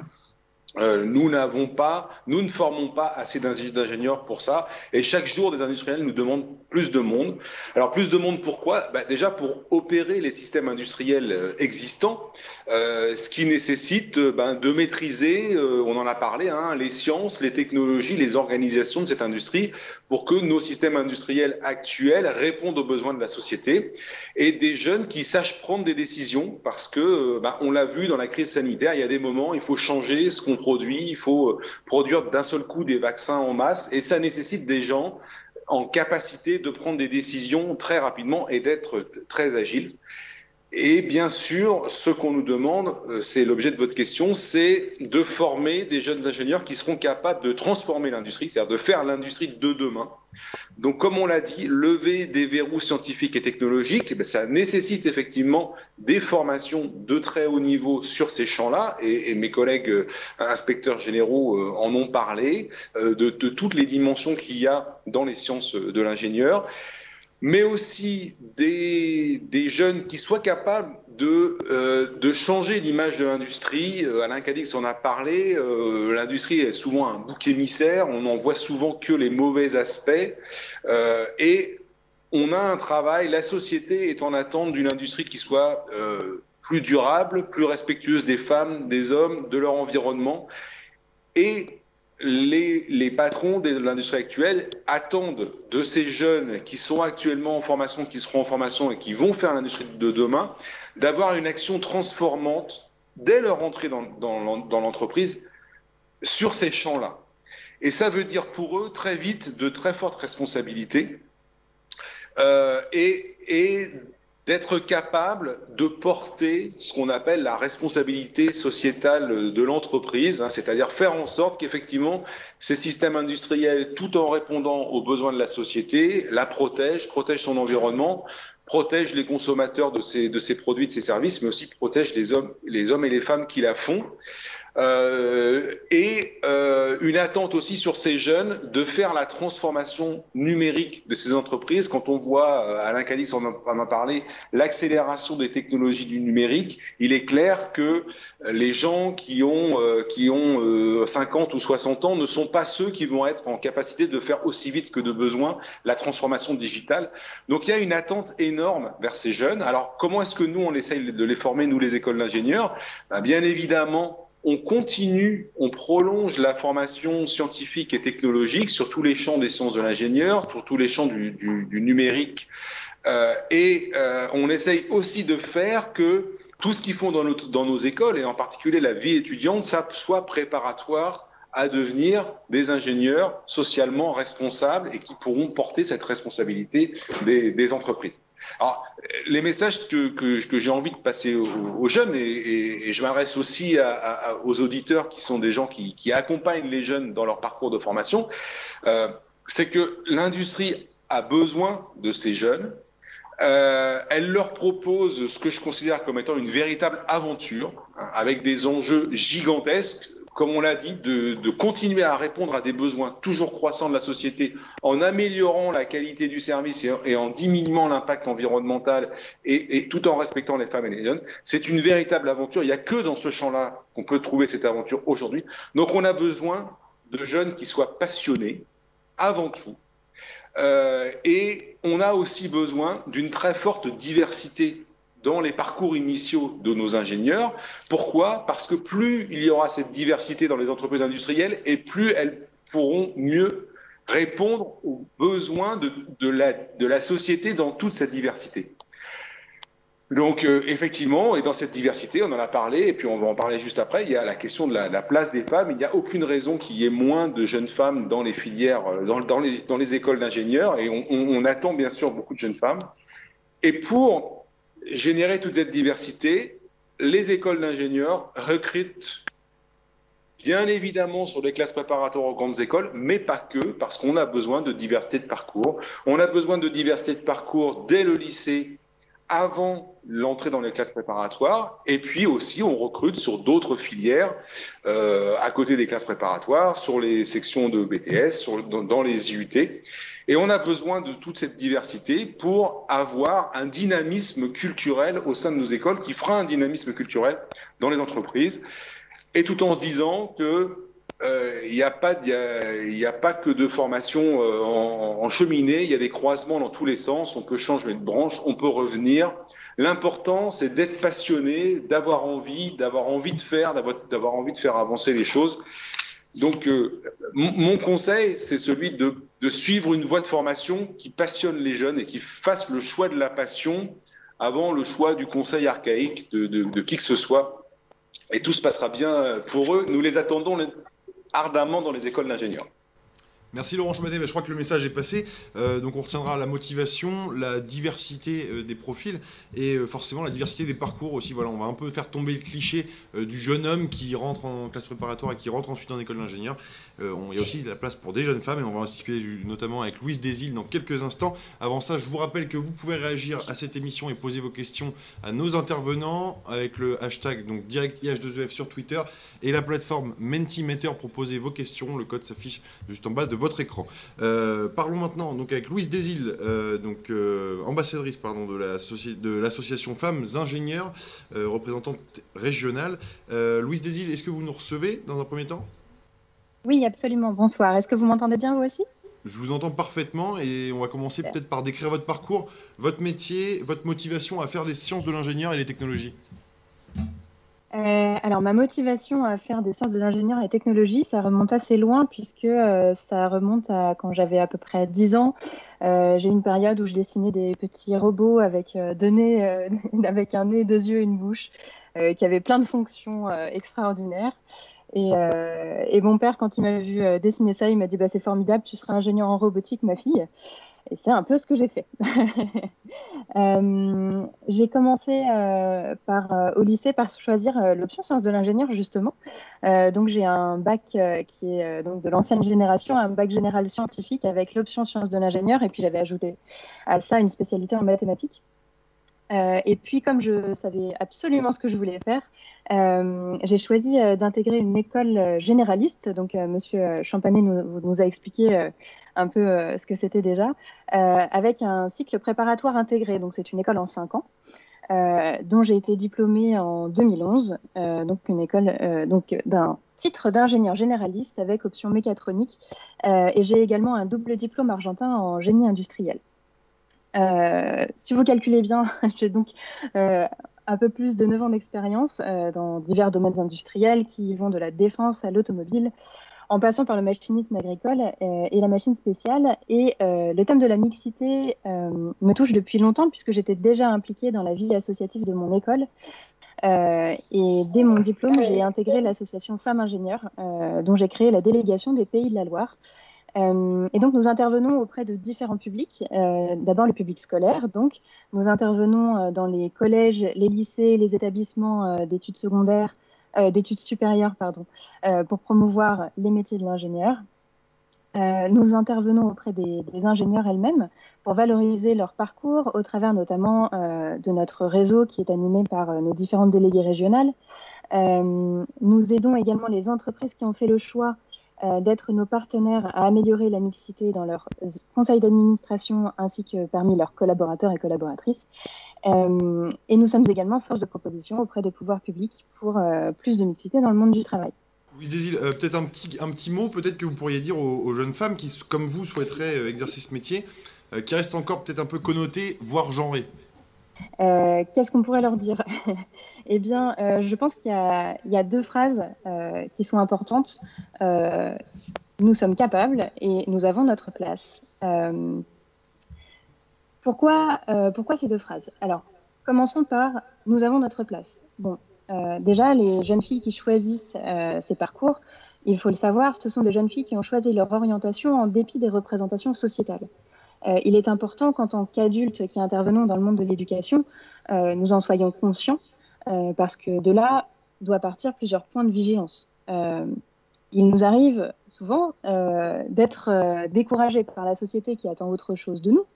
Euh, nous n'avons pas, nous ne formons pas assez d'ingénieurs pour ça, et chaque jour des industriels nous demandent plus de monde. Alors plus de monde pourquoi? Bah, Déjà pour opérer les systèmes industriels euh, existants, euh, ce qui nécessite ben, de maîtriser, on en a parlé, hein, les sciences, les technologies, les organisations de cette industrie, pour que nos systèmes industriels actuels répondent aux besoins de la société, et des jeunes qui sachent prendre des décisions, parce que ben, on l'a vu dans la crise sanitaire, il y a des moments, il faut changer ce qu'on il faut produire d'un seul coup des vaccins en masse, et ça nécessite des gens en capacité de prendre des décisions très rapidement et d'être très agiles. Et bien sûr, ce qu'on nous demande, euh, c'est l'objet de votre question, c'est de former des jeunes ingénieurs qui seront capables de transformer l'industrie, c'est-à-dire de faire l'industrie de demain. Donc, comme on l'a dit, lever des verrous scientifiques et technologiques, eh ça nécessite effectivement des formations de très haut niveau sur ces champs-là, et, mes collègues euh, inspecteurs généraux euh, en ont parlé, de, de toutes les dimensions qu'il y a dans les sciences de l'ingénieur mais aussi des, jeunes qui soient capables de, euh, changer l'image de l'industrie. Euh, Alain Cadix en a parlé, euh, l'industrie est souvent un bouc émissaire, on n'en voit souvent que les mauvais aspects, et on a un travail, la société est en attente d'une industrie qui soit plus durable, plus respectueuse des femmes, des hommes, de leur environnement, et les, patrons de l'industrie actuelle attendent de ces jeunes qui sont actuellement en formation, qui seront en formation et qui vont faire l'industrie de demain, d'avoir une action transformante dès leur entrée dans, l'entreprise sur ces champs-là. Et ça veut dire pour eux très vite de très fortes responsabilités euh, et, et d'être capable de porter ce qu'on appelle la responsabilité sociétale de l'entreprise, hein, c'est-à-dire faire en sorte qu'effectivement ces systèmes industriels, tout en répondant aux besoins de la société, la protègent, protègent son environnement, protègent les consommateurs de ces, de ces produits, de ces services, mais aussi protègent les hommes, les hommes et les femmes qui la font. Euh, et euh, une attente aussi sur ces jeunes de faire la transformation numérique de ces entreprises. Quand on voit, euh, Alain Cadix en en a parlé, l'accélération des technologies du numérique, il est clair que les gens qui ont, qui ont euh, 50 ou 60 ans ne sont pas ceux qui vont être en capacité de faire aussi vite que de besoin la transformation digitale. Donc il y a une attente énorme vers ces jeunes. Alors comment est-ce que nous, on essaye de les former, nous les écoles d'ingénieurs? Ben, Bien évidemment, on continue, on prolonge la formation scientifique et technologique sur tous les champs des sciences de l'ingénieur, sur tous les champs du, numérique. Euh, et euh, on essaye aussi de faire que tout ce qu'ils font dans, dans, nos écoles, et en particulier la vie étudiante, ça soit préparatoire à devenir des ingénieurs socialement responsables et qui pourront porter cette responsabilité des, entreprises. Alors, les messages que, que, j'ai envie de passer aux, jeunes, et, je m'adresse aussi aux auditeurs qui sont des gens qui, accompagnent les jeunes dans leur parcours de formation, euh, c'est que l'industrie a besoin de ces jeunes. Euh, elle leur propose ce que je considère comme étant une véritable aventure, hein, avec des enjeux gigantesques comme on l'a dit, de, continuer à répondre à des besoins toujours croissants de la société en améliorant la qualité du service et, en diminuant l'impact environnemental et, tout en respectant les femmes et les jeunes. C'est une véritable aventure. Il n'y a que dans ce champ-là qu'on peut trouver cette aventure aujourd'hui. Donc on a besoin de jeunes qui soient passionnés avant tout. Euh, et on a aussi besoin d'une très forte diversité dans les parcours initiaux de nos ingénieurs. Pourquoi? Parce que plus il y aura cette diversité dans les entreprises industrielles et plus elles pourront mieux répondre aux besoins de, la, société dans toute cette diversité. Donc euh, effectivement, et dans cette diversité, on en a parlé, et puis on va en parler juste après, il y a la question de la, place des femmes. Il n'y a aucune raison qu'il y ait moins de jeunes femmes dans les filières, euh, dans, dans, les, dans les, écoles d'ingénieurs, et on, on attend bien sûr beaucoup de jeunes femmes. Et pour générer toute cette diversité, les écoles d'ingénieurs recrutent bien évidemment sur les classes préparatoires aux grandes écoles, mais pas que, parce qu'on a besoin de diversité de parcours. On a besoin de diversité de parcours dès le lycée, avant l'entrée dans les classes préparatoires, et puis aussi on recrute sur d'autres filières euh, à côté des classes préparatoires, sur les sections de BTS, sur, dans les IUT. Et on a besoin de toute cette diversité pour avoir un dynamisme culturel au sein de nos écoles qui fera un dynamisme culturel dans les entreprises. Et tout en se disant que euh, il n'y a, pas, a pas que de formation euh, en, en, cheminée, il y a des croisements dans tous les sens, on peut changer de branche, on peut revenir. L'important, c'est d'être passionné, d'avoir envie, d'avoir envie de faire, d'avoir envie de faire avancer les choses. Donc, euh, mon conseil, c'est celui de, suivre une voie de formation qui passionne les jeunes et qui fasse le choix de la passion avant le choix du conseil archaïque de, qui que ce soit. Et tout se passera bien pour eux. Nous les attendons ardemment dans les écoles d'ingénieurs. Merci Laurent Chamadet, je crois que le message est passé. Euh, donc on retiendra la motivation, la diversité euh, des profils et euh, forcément la diversité des parcours aussi. Voilà, on va un peu faire tomber le cliché du jeune homme qui rentre en classe préparatoire et qui rentre ensuite en école d'ingénieur. Il y a aussi de la place pour des jeunes femmes et on va en discuter notamment avec Louise Desil dans quelques instants. Avant ça, je vous rappelle que vous pouvez réagir à cette émission et poser vos questions à nos intervenants avec le hashtag donc direct IH2EF sur Twitter et la plateforme Mentimeter pour poser vos questions. Le code s'affiche juste en bas de votre écran. Euh, parlons maintenant donc avec Louise Desil, euh, donc euh, ambassadrice pardon de l'association Femmes Ingénieurs, représentante régionale. Louise Desil, est-ce que vous nous recevez dans un premier temps? Oui, absolument. Bonsoir. Est-ce que vous m'entendez bien vous aussi? Je vous entends parfaitement et on va commencer peut-être par décrire votre parcours, votre métier, votre motivation à faire des sciences de l'ingénieur et les technologies. Euh, alors, ma motivation à faire des sciences de l'ingénieur et technologie, ça remonte assez loin puisque euh, ça remonte à quand j'avais à peu près 10 ans. Euh, j'ai eu une période où je dessinais des petits robots avec, deux nez, avec un nez, deux yeux et une bouche qui avaient plein de fonctions extraordinaires. Et, et, mon père, quand il m'a vu dessiner ça, il m'a dit bah, C'est formidable, tu seras ingénieur en robotique, ma fille. Et c'est un peu ce que j'ai fait. euh, j'ai commencé euh, euh, au lycée par choisir euh, l'option sciences de l'ingénieur, justement. Euh, donc j'ai un bac qui est donc de l'ancienne génération, un bac général scientifique avec l'option sciences de l'ingénieur. Et puis j'avais ajouté à ça une spécialité en mathématiques. et puis comme je savais absolument ce que je voulais faire, j'ai choisi d'intégrer une école généraliste. Donc Monsieur Champanet nous, nous a expliqué un peu euh, ce que c'était déjà, euh, avec un cycle préparatoire intégré. Donc c'est une école en 5 ans. Euh, dont j'ai été diplômée en 2011, donc une école donc d'un titre d'ingénieur généraliste avec option mécatronique, et j'ai également un double diplôme argentin en génie industriel. si vous calculez bien, j'ai donc un peu plus de 9 ans d'expérience dans divers domaines industriels qui vont de la défense à l'automobile, en passant par le machinisme agricole euh, et la machine spéciale. Et euh, le thème de la mixité euh, me touche depuis longtemps puisque j'étais déjà impliquée dans la vie associative de mon école. et dès mon diplôme, j'ai intégré l'association Femmes Ingénieurs, dont j'ai créé la délégation des Pays de la Loire. Et donc, nous intervenons auprès de différents publics. D'abord, le public scolaire. Donc, nous intervenons dans les collèges, les lycées, les établissements d'études secondaires, euh, d'études supérieures pardon, euh, pour promouvoir les métiers de l'ingénieur. Euh, nous intervenons auprès des, ingénieurs elles-mêmes pour valoriser leur parcours au travers notamment de notre réseau qui est animé par nos différentes déléguées régionales. nous aidons également les entreprises qui ont fait le choix d'être nos partenaires à améliorer la mixité dans leur conseil d'administration ainsi que parmi leurs collaborateurs et collaboratrices. Euh, et nous sommes également force de proposition auprès des pouvoirs publics pour euh, plus de mixité dans le monde du travail. Louise Desil, euh, peut-être un petit, un petit mot peut-être que vous pourriez dire aux, jeunes femmes qui, comme vous, souhaiteraient exercer ce métier, qui reste encore peut-être un peu connoté, voire genré. Qu'est-ce qu'on pourrait leur dire Eh bien, je pense qu'il y, a deux phrases qui sont importantes. nous sommes capables et nous avons notre place. Pourquoi, euh, pourquoi ces deux phrases? Alors, commençons par nous avons notre place. Bon, euh, déjà, les jeunes filles qui choisissent euh, ces parcours, il faut le savoir, ce sont des jeunes filles qui ont choisi leur orientation en dépit des représentations sociétales. Il est important qu'en tant qu'adultes qui intervenons dans le monde de l'éducation, nous en soyons conscients, parce que de là doit partir plusieurs points de vigilance. il nous arrive souvent d'être découragés par la société qui attend autre chose de nous,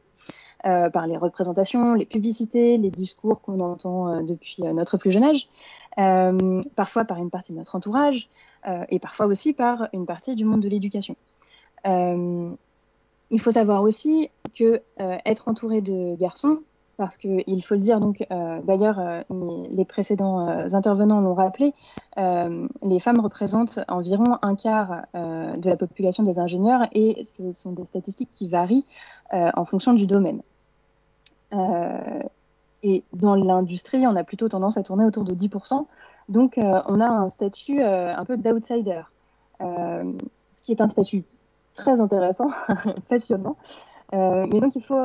euh, par les représentations, les publicités, les discours qu'on entend euh, depuis euh, notre plus jeune âge, parfois par une partie de notre entourage et parfois aussi par une partie du monde de l'éducation. Il faut savoir aussi que être entouré de garçons, parce qu'il faut le dire, donc d'ailleurs les précédents intervenants l'ont rappelé, les femmes représentent environ un quart de la population des ingénieurs et ce sont des statistiques qui varient en fonction du domaine. Euh, et dans l'industrie, on a plutôt tendance à tourner autour de 10%. Donc, euh, on a un statut euh, un peu d'outsider, ce qui est un statut très intéressant, passionnant. mais donc, il faut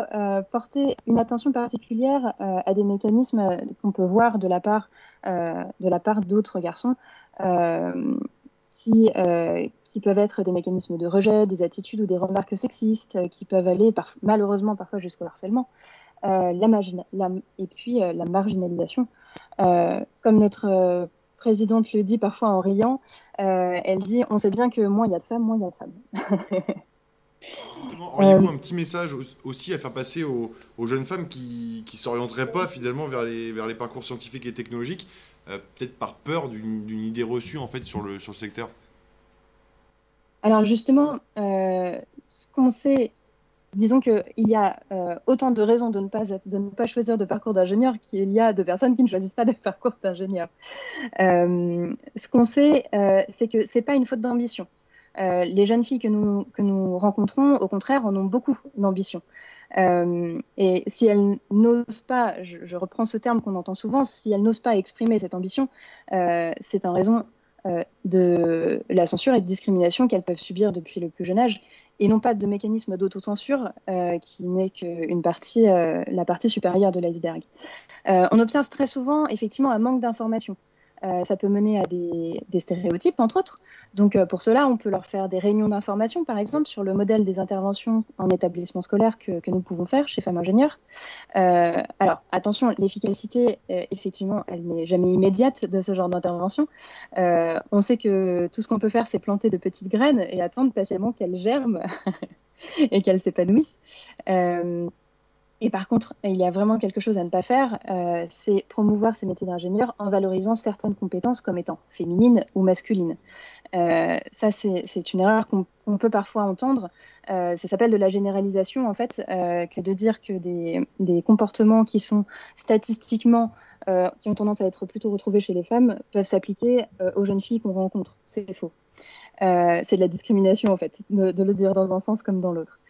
porter une attention particulière à des mécanismes qu'on peut voir de la part de la part d'autres garçons qui, qui peuvent être des mécanismes de rejet, des attitudes ou des remarques sexistes, qui peuvent aller malheureusement parfois jusqu'au harcèlement, la et puis la marginalisation. comme notre présidente le dit parfois en riant, elle dit on sait bien que moins il y a de femmes, moins il y a de femmes. Justement, auriez-vous un petit message aussi à faire passer aux, jeunes femmes qui ne s'orienteraient pas finalement vers les, vers les parcours scientifiques et technologiques, euh, peut-être par peur d'une idée reçue en fait sur le, sur le secteur? Alors justement, euh, ce qu'on sait, disons qu'il y a euh, autant de raisons de ne, pas, de ne pas choisir de parcours d'ingénieur qu'il y a de personnes qui ne choisissent pas de parcours d'ingénieur. ce qu'on sait, c'est que ce n'est pas une faute d'ambition. Euh, les jeunes filles que nous, que nous rencontrons, au contraire, en ont beaucoup d'ambition. Euh, et si elles n'osent pas, je, reprends ce terme qu'on entend souvent, si elles n'osent pas exprimer cette ambition, euh, c'est en raison de la censure et de discrimination qu'elles peuvent subir depuis le plus jeune âge, et non pas de mécanisme d'autocensure qui n'est qu'une partie, la partie supérieure de l'iceberg. on observe très souvent effectivement un manque d'information. Euh, ça peut mener à des, stéréotypes, entre autres. Donc, euh, pour cela, on peut leur faire des réunions d'information, par exemple, sur le modèle des interventions en établissement scolaire que, nous pouvons faire chez Femmes Ingénieurs. Euh, alors, attention, l'efficacité, effectivement, elle n'est jamais immédiate de ce genre d'intervention. on sait que tout ce qu'on peut faire, c'est planter de petites graines et attendre patiemment qu'elles germent et qu'elles s'épanouissent. Et par contre, il y a vraiment quelque chose à ne pas faire, euh, c'est promouvoir ces métiers d'ingénieur en valorisant certaines compétences comme étant féminines ou masculines. Euh, ça, c'est une erreur qu'on peut parfois entendre. Euh, ça s'appelle de la généralisation, en fait, que de dire que des, comportements qui sont statistiquement, qui ont tendance à être plutôt retrouvés chez les femmes, peuvent s'appliquer aux jeunes filles qu'on rencontre. C'est faux. c'est de la discrimination, en fait, de, le dire dans un sens comme dans l'autre.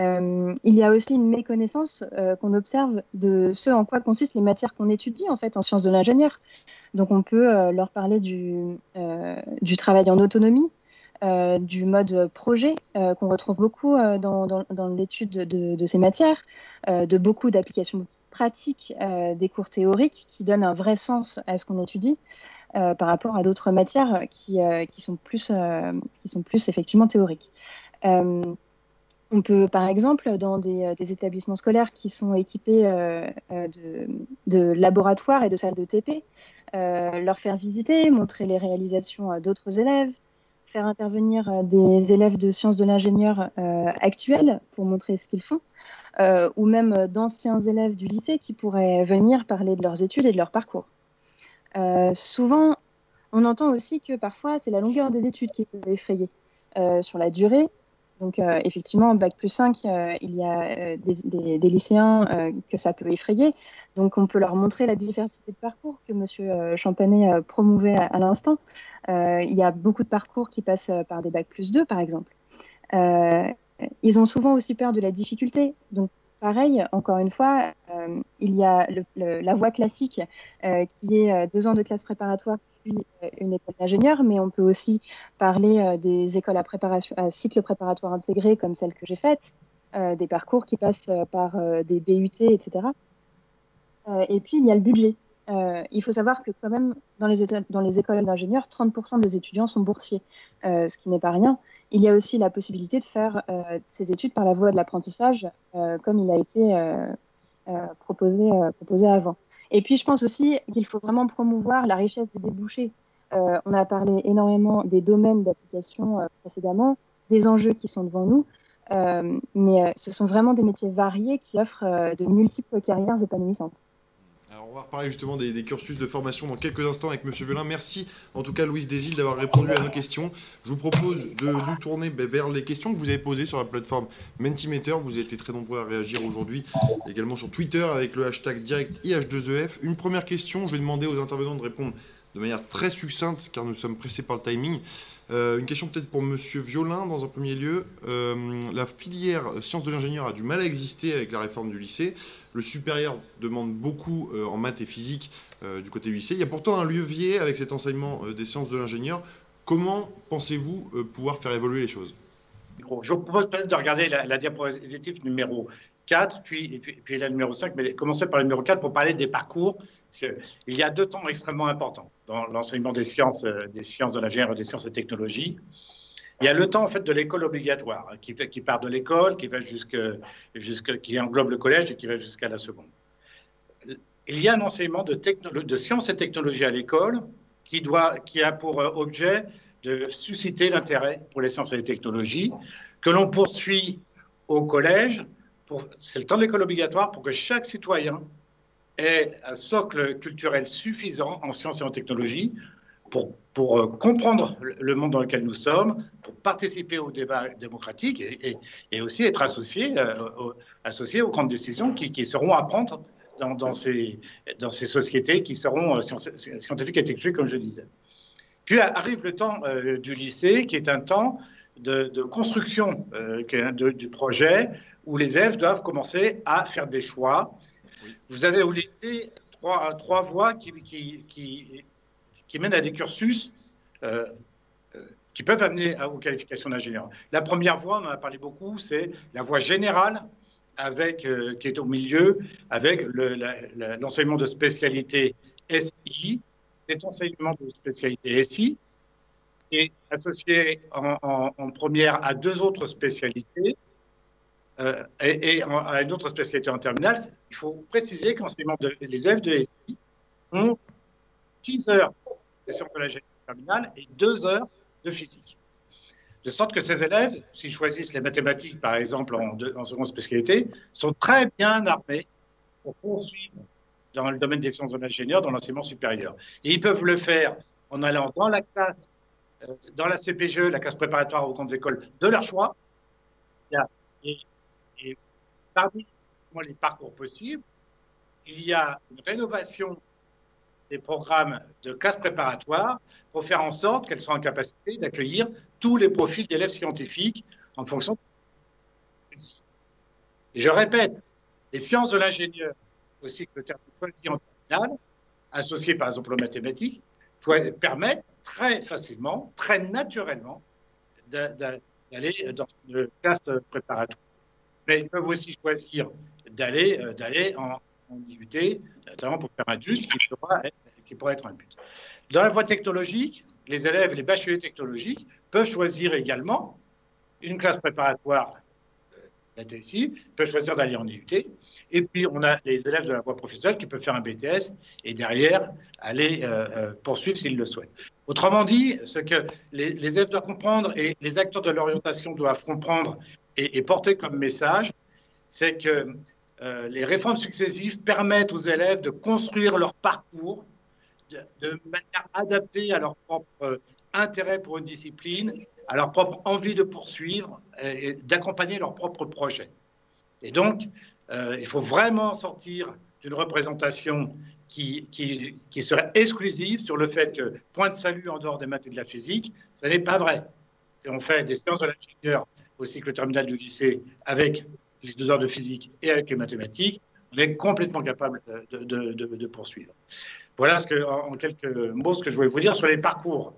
Euh, il y a aussi une méconnaissance euh, qu'on observe de ce en quoi consistent les matières qu'on étudie en fait en sciences de l'ingénieur. Donc on peut euh, leur parler du, travail en autonomie, du mode projet qu'on retrouve beaucoup dans, l'étude de, ces matières, de beaucoup d'applications pratiques des cours théoriques qui donnent un vrai sens à ce qu'on étudie. par rapport à d'autres matières qui, sont plus, qui sont plus effectivement théoriques. On peut, par exemple, dans des, euh, établissements scolaires qui sont équipés euh, euh, de, laboratoires et de salles de TP, leur faire visiter, montrer les réalisations d'autres élèves, faire intervenir des élèves de sciences de l'ingénieur actuels pour montrer ce qu'ils font, ou même d'anciens élèves du lycée qui pourraient venir parler de leurs études et de leur parcours. souvent, on entend aussi que parfois c'est la longueur des études qui peut effrayer. sur la durée, donc euh, effectivement, en bac plus 5, euh, il y a euh, des, lycéens que ça peut effrayer. Donc on peut leur montrer la diversité de parcours que M. Champanet promouvait à, l'instant. il y a beaucoup de parcours qui passent par des bacs plus 2, par exemple. ils ont souvent aussi peur de la difficulté. Donc pareil, encore une fois, il y a la voie classique qui est deux ans de classe préparatoire euh, une école d'ingénieur, mais on peut aussi parler euh, des écoles à, préparation, à cycle préparatoire intégré comme celle que j'ai faite, euh, des parcours qui passent par des BUT, etc. et puis, il y a le budget. il faut savoir que quand même, dans les, dans les écoles d'ingénieurs, 30% des étudiants sont boursiers, ce qui n'est pas rien. Il y a aussi la possibilité de faire ces études par la voie de l'apprentissage, comme il a été proposé avant. Et puis, je pense aussi qu'il faut vraiment promouvoir la richesse des débouchés. Euh, on a parlé énormément des domaines d'application euh, précédemment, des enjeux qui sont devant nous, euh, mais ce sont vraiment des métiers variés qui offrent de multiples carrières épanouissantes on va reparler justement des, cursus de formation dans quelques instants avec Monsieur Velin. Merci en tout cas Louise Desil d'avoir répondu à nos questions. Je vous propose de nous tourner ben, vers les questions que vous avez posées sur la plateforme Mentimeter. Vous avez été très nombreux à réagir aujourd'hui, également sur Twitter avec le hashtag direct IH2EF. E Une première question, je vais demander aux intervenants de répondre de manière très succincte car nous sommes pressés par le timing. Euh, une question peut-être pour Monsieur Violin dans un premier lieu. Euh, la filière sciences de l'ingénieur a du mal à exister avec la réforme du lycée. Le supérieur demande beaucoup euh, en maths et physique du côté du lycée. Il y a pourtant un levier avec cet enseignement des sciences de l'ingénieur. Comment pensez-vous pouvoir faire évoluer les choses? Je vous propose peut-être de regarder la, diapositive numéro 4, puis, la numéro 5, mais commencer par le numéro 4 pour parler des parcours il y a deux temps extrêmement importants dans l'enseignement des sciences, euh, des sciences de l'ingénieur des sciences et technologies. Il y a le temps en fait de l'école obligatoire qui, fait, qui part de l'école, qui va jusque, jusque, qui englobe le collège et qui va jusqu'à la seconde. Il y a un enseignement de, de sciences et technologies à l'école qui, doit, qui a pour objet de susciter l'intérêt pour les sciences et les technologies, que l'on poursuit au collège. C'est le temps de l'école obligatoire pour que chaque citoyen ait un socle culturel suffisant en sciences et en technologie pour, euh, comprendre le monde dans lequel nous sommes, pour participer au débat démocratique et, aussi être associé, euh, associé aux grandes décisions qui, seront à prendre dans, ces, dans ces sociétés qui seront euh, scientifiques et technologiques, comme je disais. Puis arrive le temps du lycée, qui est un temps de, construction du projet, où les élèves doivent commencer à faire des choix. Vous avez au lycée trois, voies qui, qui, qui, qui, mènent à des cursus euh, qui peuvent amener aux qualifications d'ingénieur. La première voie, on en a parlé beaucoup, c'est la voie générale, avec, qui est au milieu, avec l'enseignement de spécialité SI, cet enseignement de spécialité SI est associé en, première à deux autres spécialités euh, et, à une autre spécialité en terminale. Il faut préciser que les élèves de SI ont 6 heures de de la terminale et 2 heures de physique. De sorte que ces élèves, s'ils choisissent les mathématiques, par exemple, en, seconde spécialité, sont très bien armés pour poursuivre dans le domaine des sciences de l'ingénieur, dans l'enseignement supérieur. Et ils peuvent le faire en allant dans la classe, euh, dans la CPGE, la classe préparatoire aux grandes écoles de leur choix. Et parmi les parcours possibles, il y a une rénovation des programmes de classe préparatoire pour faire en sorte qu'elles soient en capacité d'accueillir tous les profils d'élèves scientifiques en fonction. Et je répète, les sciences de l'ingénieur aussi que le terme en terminale, associé par exemple aux mathématiques, permettre très facilement, très naturellement d'aller dans une classe préparatoire. Mais ils peuvent aussi choisir d'aller euh, d'aller en, en, IUT, notamment pour faire un DUS qui, pourrait être un but. Dans la voie technologique, les élèves, les bacheliers technologiques peuvent choisir également une classe préparatoire la TSI, peuvent choisir d'aller en IUT. Et puis, on a les élèves de la voie professionnelle qui peuvent faire un BTS et derrière aller euh, euh, poursuivre s'ils le souhaitent. Autrement dit, ce que les, élèves doivent comprendre et les acteurs de l'orientation doivent comprendre et, porter comme message, c'est que euh, les réformes successives permettent aux élèves de construire leur parcours de, manière adaptée à leur propre intérêt pour une discipline à leur propre envie de poursuivre et d'accompagner leur propre projet. Et donc, euh, il faut vraiment sortir d'une représentation qui, qui, serait exclusive sur le fait que point de salut en dehors des maths et de la physique, ce n'est pas vrai. Si on fait des sciences de l'ingénieur au cycle terminal du lycée avec les deux heures de physique et avec les mathématiques, on est complètement capable de poursuivre. Voilà ce que, en quelques mots ce que je voulais vous dire sur les parcours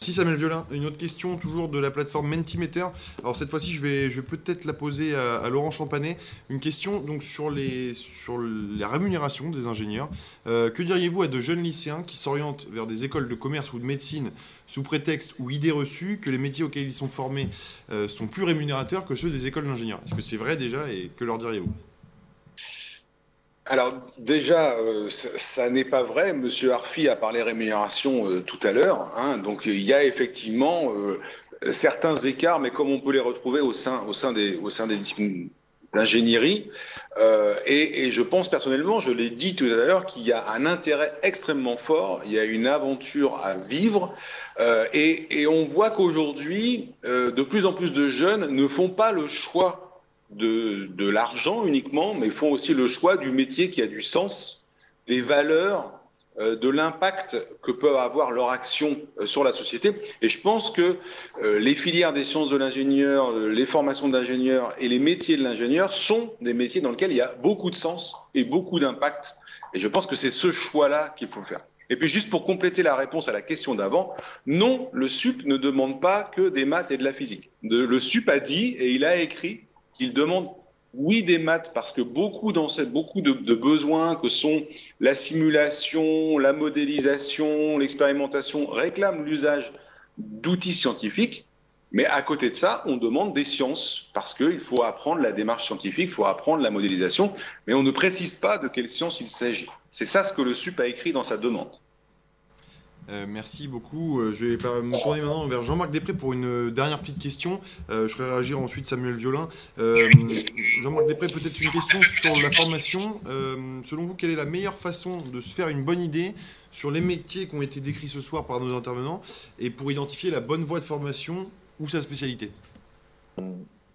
si Samuel Violin, une autre question toujours de la plateforme Mentimeter. Alors cette fois-ci, je vais, je vais peut-être la poser à, Laurent Champanet. Une question donc sur les sur la rémunération des ingénieurs. Euh, que diriez-vous à de jeunes lycéens qui s'orientent vers des écoles de commerce ou de médecine sous prétexte ou idée reçue que les métiers auxquels ils sont formés euh, sont plus rémunérateurs que ceux des écoles d'ingénieurs Est-ce que c'est vrai déjà et que leur diriez-vous? Alors déjà, euh, ça, n'est pas vrai. Monsieur Arfi a parlé rémunération euh, tout à l'heure. Hein. donc il y a effectivement certains écarts, mais comme on peut les retrouver au sein, des, au sein des d'ingénierie. Et, et, je pense personnellement, je l'ai dit tout à l'heure, qu'il y a un intérêt extrêmement fort. Il y a une aventure à vivre. Et, et, on voit qu'aujourd'hui, de plus en plus de jeunes ne font pas le choix de, l'argent uniquement, mais font aussi le choix du métier qui a du sens, des valeurs, euh, de l'impact que peut avoir leur action euh, sur la société. Et je pense que euh, les filières des sciences de l'ingénieur, les formations d'ingénieurs et les métiers de l'ingénieur sont des métiers dans lesquels il y a beaucoup de sens et beaucoup d'impact. Et je pense que c'est ce choix-là qu'il faut faire. Et puis juste pour compléter la réponse à la question d'avant, non, le SUP ne demande pas que des maths et de la physique. le SUP a dit et il a écrit qu'il demande oui des maths parce que beaucoup dans cette, beaucoup de, besoins que sont la simulation, la modélisation, l'expérimentation réclament l'usage d'outils scientifiques, Mais à côté de ça, on demande des sciences, parce qu'il faut apprendre la démarche scientifique, il faut apprendre la modélisation, mais on ne précise pas de quelle science il s'agit. C'est ça ce que le SUP a écrit dans sa demande. Euh, merci beaucoup. Euh, je vais me tourner maintenant vers Jean-Marc Després pour une euh, dernière petite question. je ferai réagir ensuite Samuel Violin. Jean-Marc Després, peut-être une question sur la formation. selon vous, quelle est la meilleure façon de se faire une bonne idée sur les métiers qui ont été décrits ce soir par nos intervenants et pour identifier la bonne voie de formation ou sa spécialité?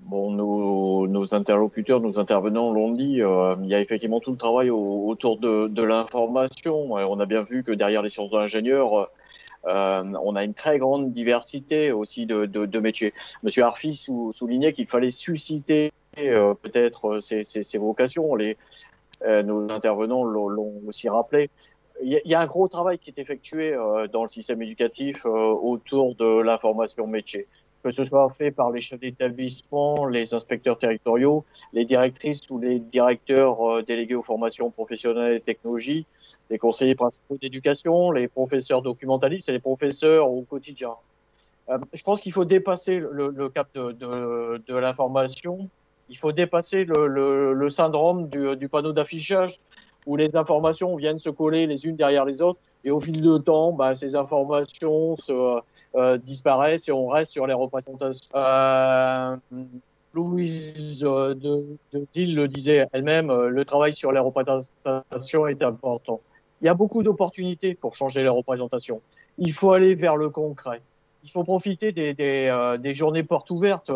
Bon, nos, interlocuteurs, nos intervenants l'ont dit, euh, il y a effectivement tout le travail autour de, l'information. On a bien vu que derrière les sciences de l'ingénieur, euh, on a une très grande diversité aussi de, métiers. Monsieur Arfi soulignait qu'il fallait susciter euh, peut-être ces, vocations. Les, nos intervenants l'ont aussi rappelé. Il y, a un gros travail qui est effectué dans le système éducatif autour de l'information métier que ce soit fait par les chefs d'établissement, les inspecteurs territoriaux, les directrices ou les directeurs euh, délégués aux formations professionnelles et technologies, les conseillers principaux d'éducation, les professeurs documentalistes et les professeurs au quotidien. Euh, je pense qu'il faut dépasser le, cap de, de, l'information, il faut dépasser le, syndrome du panneau d'affichage où les informations viennent se coller les unes derrière les autres et au fil du temps, bah, ces informations se, euh, disparaissent et on reste sur les représentations. Euh, Louise euh, de, de Dille le disait elle-même, euh, le travail sur les représentations est important. Il y a beaucoup d'opportunités pour changer les représentations. Il faut aller vers le concret. Il faut profiter des, des, des journées portes ouvertes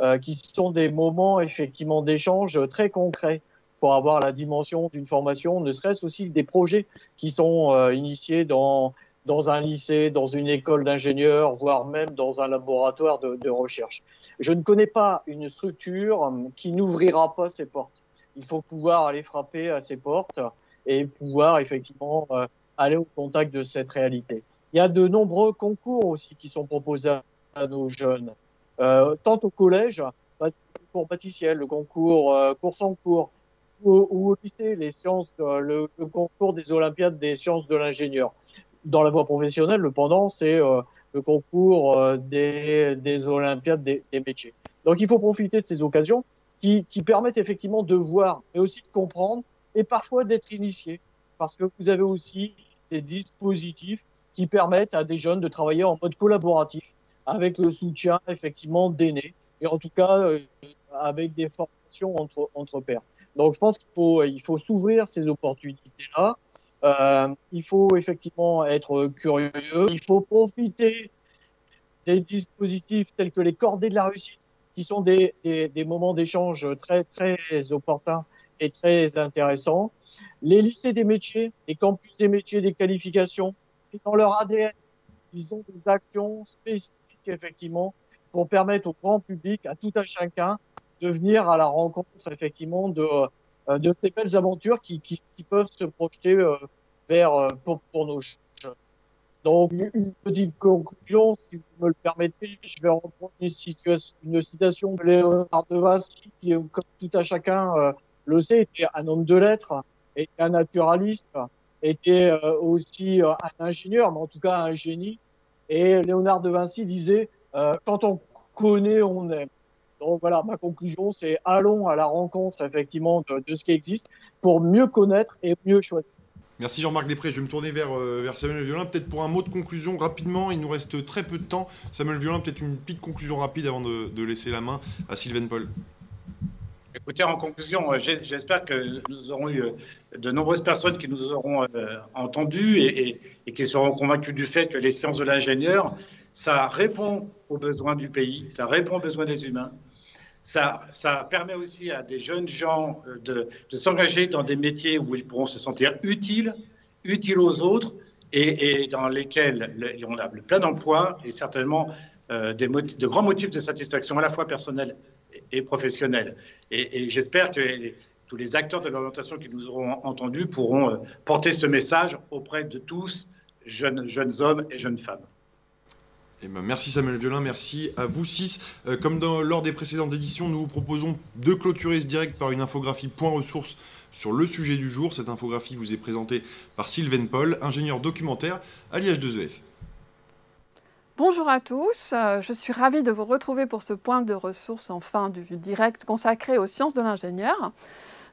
euh, qui sont des moments effectivement d'échange très concrets pour avoir la dimension d'une formation, ne serait-ce aussi des projets qui sont initiés dans dans un lycée, dans une école d'ingénieurs, voire même dans un laboratoire de, de, recherche. Je ne connais pas une structure qui n'ouvrira pas ses portes. Il faut pouvoir aller frapper à ses portes et pouvoir effectivement euh, aller au contact de cette réalité. Il y a de nombreux concours aussi qui sont proposés à nos jeunes, euh, tant au collège, concours pâtissier, le concours euh, course en cours, ou, ou, au lycée, les sciences, euh, le, concours des Olympiades des sciences de l'ingénieur dans la voie professionnelle, le pendant, c'est euh, le concours euh, des, des, Olympiades des, métiers. Donc il faut profiter de ces occasions qui, permettent effectivement de voir, mais aussi de comprendre, et parfois d'être initié, parce que vous avez aussi des dispositifs qui permettent à des jeunes de travailler en mode collaboratif, avec le soutien effectivement d'aînés, et en tout cas avec des formations entre, entre pairs. Donc je pense qu'il faut, il faut s'ouvrir ces opportunités-là, euh, il faut effectivement être curieux. Il faut profiter des dispositifs tels que les cordées de la réussite, qui sont des, des, des moments d'échange très, très opportuns et très intéressants. Les lycées des métiers, les campus des métiers, des qualifications, c'est dans leur ADN. Ils ont des actions spécifiques, effectivement, pour permettre au grand public, à tout un chacun, de venir à la rencontre, effectivement, de, euh, de ces belles aventures qui, qui, qui peuvent se projeter euh, vers euh, pour, pour nos jeunes. Donc, une petite conclusion, si vous me le permettez, je vais reprendre une, situation, une citation de Léonard de Vinci, qui, comme tout à chacun le sait, était un homme de lettres, était un naturaliste, était aussi un ingénieur, mais en tout cas un génie. Et Léonard de Vinci disait, quand on connaît, on aime. Donc voilà, ma conclusion, c'est allons à la rencontre effectivement de, ce qui existe pour mieux connaître et mieux choisir. Merci Jean-Marc Després. Je vais me tourner vers, euh, vers Samuel Violin. Peut-être pour un mot de conclusion rapidement, il nous reste très peu de temps. Samuel Violin, peut-être une petite conclusion rapide avant de, de laisser la main à Sylvain Paul. Écoutez, en conclusion, euh, j'espère que nous aurons eu euh, de nombreuses personnes qui nous auront entendus et, et, et, qui seront convaincus du fait que les sciences de l'ingénieur, ça répond aux besoins du pays, ça répond aux besoins des humains, ça, ça, permet aussi à des jeunes gens euh, de, s'engager dans des métiers où ils pourront se sentir utiles, utiles aux autres et, dans lesquels on a plein d'emplois et certainement euh, de grands motifs de satisfaction à la fois personnelle et, professionnelle. Et, j'espère que tous les acteurs de l'orientation qui nous auront entendus pourront euh, porter ce message auprès de tous, jeunes, jeunes hommes et jeunes femmes. Eh ben, merci Samuel Violin, merci à vous six. Euh, comme dans, lors des précédentes éditions, nous vous proposons de clôturer ce direct par une infographie point ressources sur le sujet du jour. Cette infographie vous est présentée par Sylvain Paul, ingénieur documentaire à l'IH2EF. Bonjour à tous, euh, je suis ravie de vous retrouver pour ce point de ressources en fin du direct consacré aux sciences de l'ingénieur.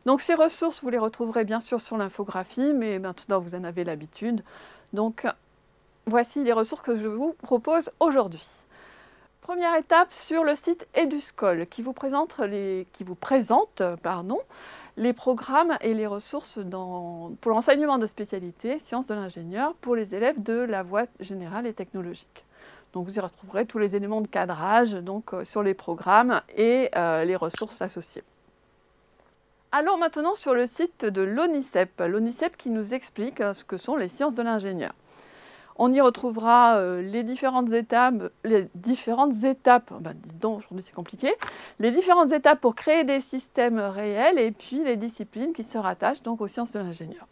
Donc ces ressources, vous les retrouverez bien sûr sur l'infographie, mais maintenant vous en avez l'habitude. Donc voici les ressources que je vous propose aujourd'hui. Première étape sur le site Eduscol qui vous présente les, qui les programmes et les ressources pour l'enseignement de spécialité sciences de l'ingénieur pour les élèves de la voie générale et technologique. Vous y retrouverez tous les éléments de cadrage donc, euh, sur les programmes et euh, les ressources associées. Allons maintenant sur le site de l'ONICEP, l'ONICEP qui nous explique euh, ce que sont les sciences de l'ingénieur. On y retrouvera les différentes étapes, les différentes étapes, compliqué, les différentes étapes pour créer des systèmes réels et puis les disciplines qui se rattachent donc aux sciences de l'ingénieur.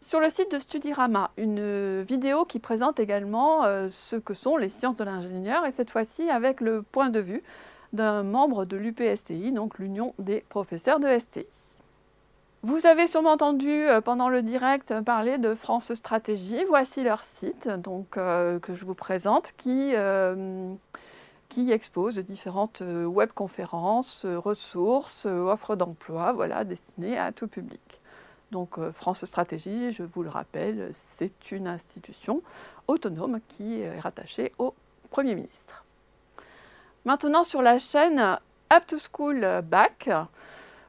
Sur le site de Studirama, une vidéo qui présente également euh, ce que sont les sciences de l'ingénieur, et cette fois-ci avec le point de vue d'un membre de l'UPSTI, donc l'Union des professeurs de STI. Vous avez sûrement entendu euh, pendant le direct parler de France Stratégie. Voici leur site donc, euh, que je vous présente qui, expose différentes webconférences, ressources, offres d'emploi voilà, destinées à tout public. Donc euh, France Stratégie, je vous le rappelle, c'est une institution autonome qui est rattachée au Premier ministre. Maintenant sur la chaîne Up to School Bac,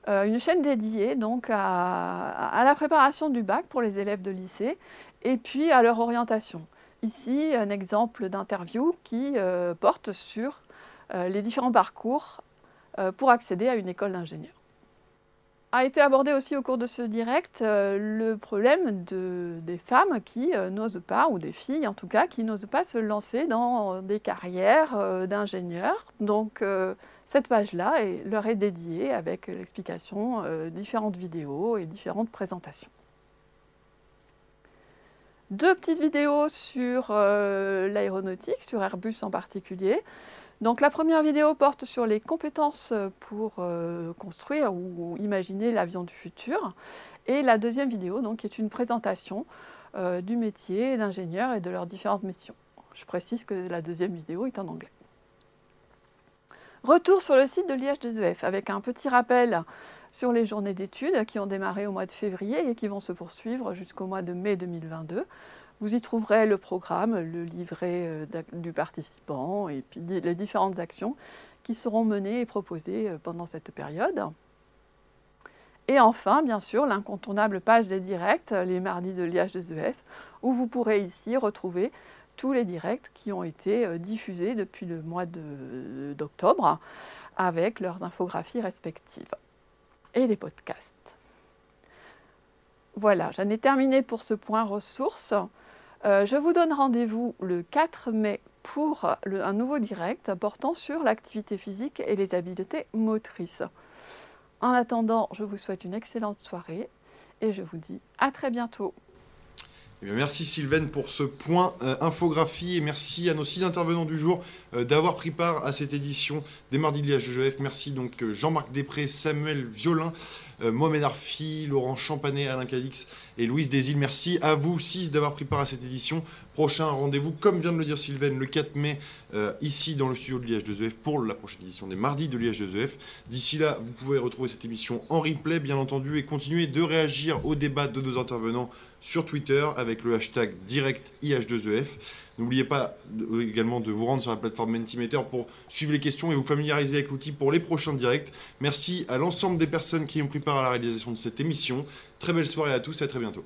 euh, une chaîne dédiée donc à, la préparation du bac pour les élèves de lycée et puis à leur orientation. Ici, un exemple d'interview qui euh, porte sur les différents parcours pour accéder à une école d'ingénieur a été abordé aussi au cours de ce direct euh, le problème des femmes qui euh, n'osent pas, ou des filles en tout cas, qui n'osent pas se lancer dans des carrières euh, d'ingénieurs. Donc cette page-là leur est dédiée avec l'explication, différentes vidéos et différentes présentations. Deux petites vidéos sur l'aéronautique, sur Airbus en particulier. Donc la première vidéo porte sur les compétences pour euh, construire ou imaginer l'avion du futur. Et la deuxième vidéo donc, est une présentation euh, du métier d'ingénieur et de leurs différentes missions. Je précise que la deuxième vidéo est en anglais. Retour sur le site de l'IH2EF avec un petit rappel sur les journées d'études qui ont démarré au mois de février et qui vont se poursuivre jusqu'au mois de mai 2022. Vous y trouverez le programme, le livret euh, du participant et puis les différentes actions qui seront menées et proposées euh, pendant cette période. Et enfin, bien sûr, l'incontournable page des directs, les mardis de l'IH2EF, où vous pourrez ici retrouver tous les directs qui ont été euh, diffusés depuis le mois d'octobre avec leurs infographies respectives et les podcasts. Voilà, j'en ai terminé pour ce point ressources. Euh, je vous donne rendez-vous le 4 mai pour un nouveau direct portant sur l'activité physique et les habiletés motrices. En attendant, je vous souhaite une excellente soirée et je vous dis à très bientôt. Eh merci Sylvaine pour ce point euh, infographie et merci à nos six intervenants du jour euh, d'avoir pris part à cette édition des Mardis de l'IHGF. Merci donc Jean-Marc Després, Samuel Violin, euh, Mohamed Arfi, Laurent Champanet, Alain Calix et Louise Desilles. Merci à vous six d'avoir pris part à cette édition. Prochain rendez-vous, comme vient de le dire Sylvain, le 4 mai, euh, ici dans le studio de l'IH2EF pour la prochaine édition des mardis de l'IH2EF. D'ici là, vous pouvez retrouver cette émission en replay, bien entendu, et continuer de réagir au débat de nos intervenants sur Twitter avec le hashtag direct IH2EF. N'oubliez pas également de vous rendre sur la plateforme Mentimeter pour suivre les questions et vous familiariser avec l'outil pour les prochains directs. Merci à l'ensemble des personnes qui ont pris part à la réalisation de cette émission. Très belle soirée à tous et à très bientôt.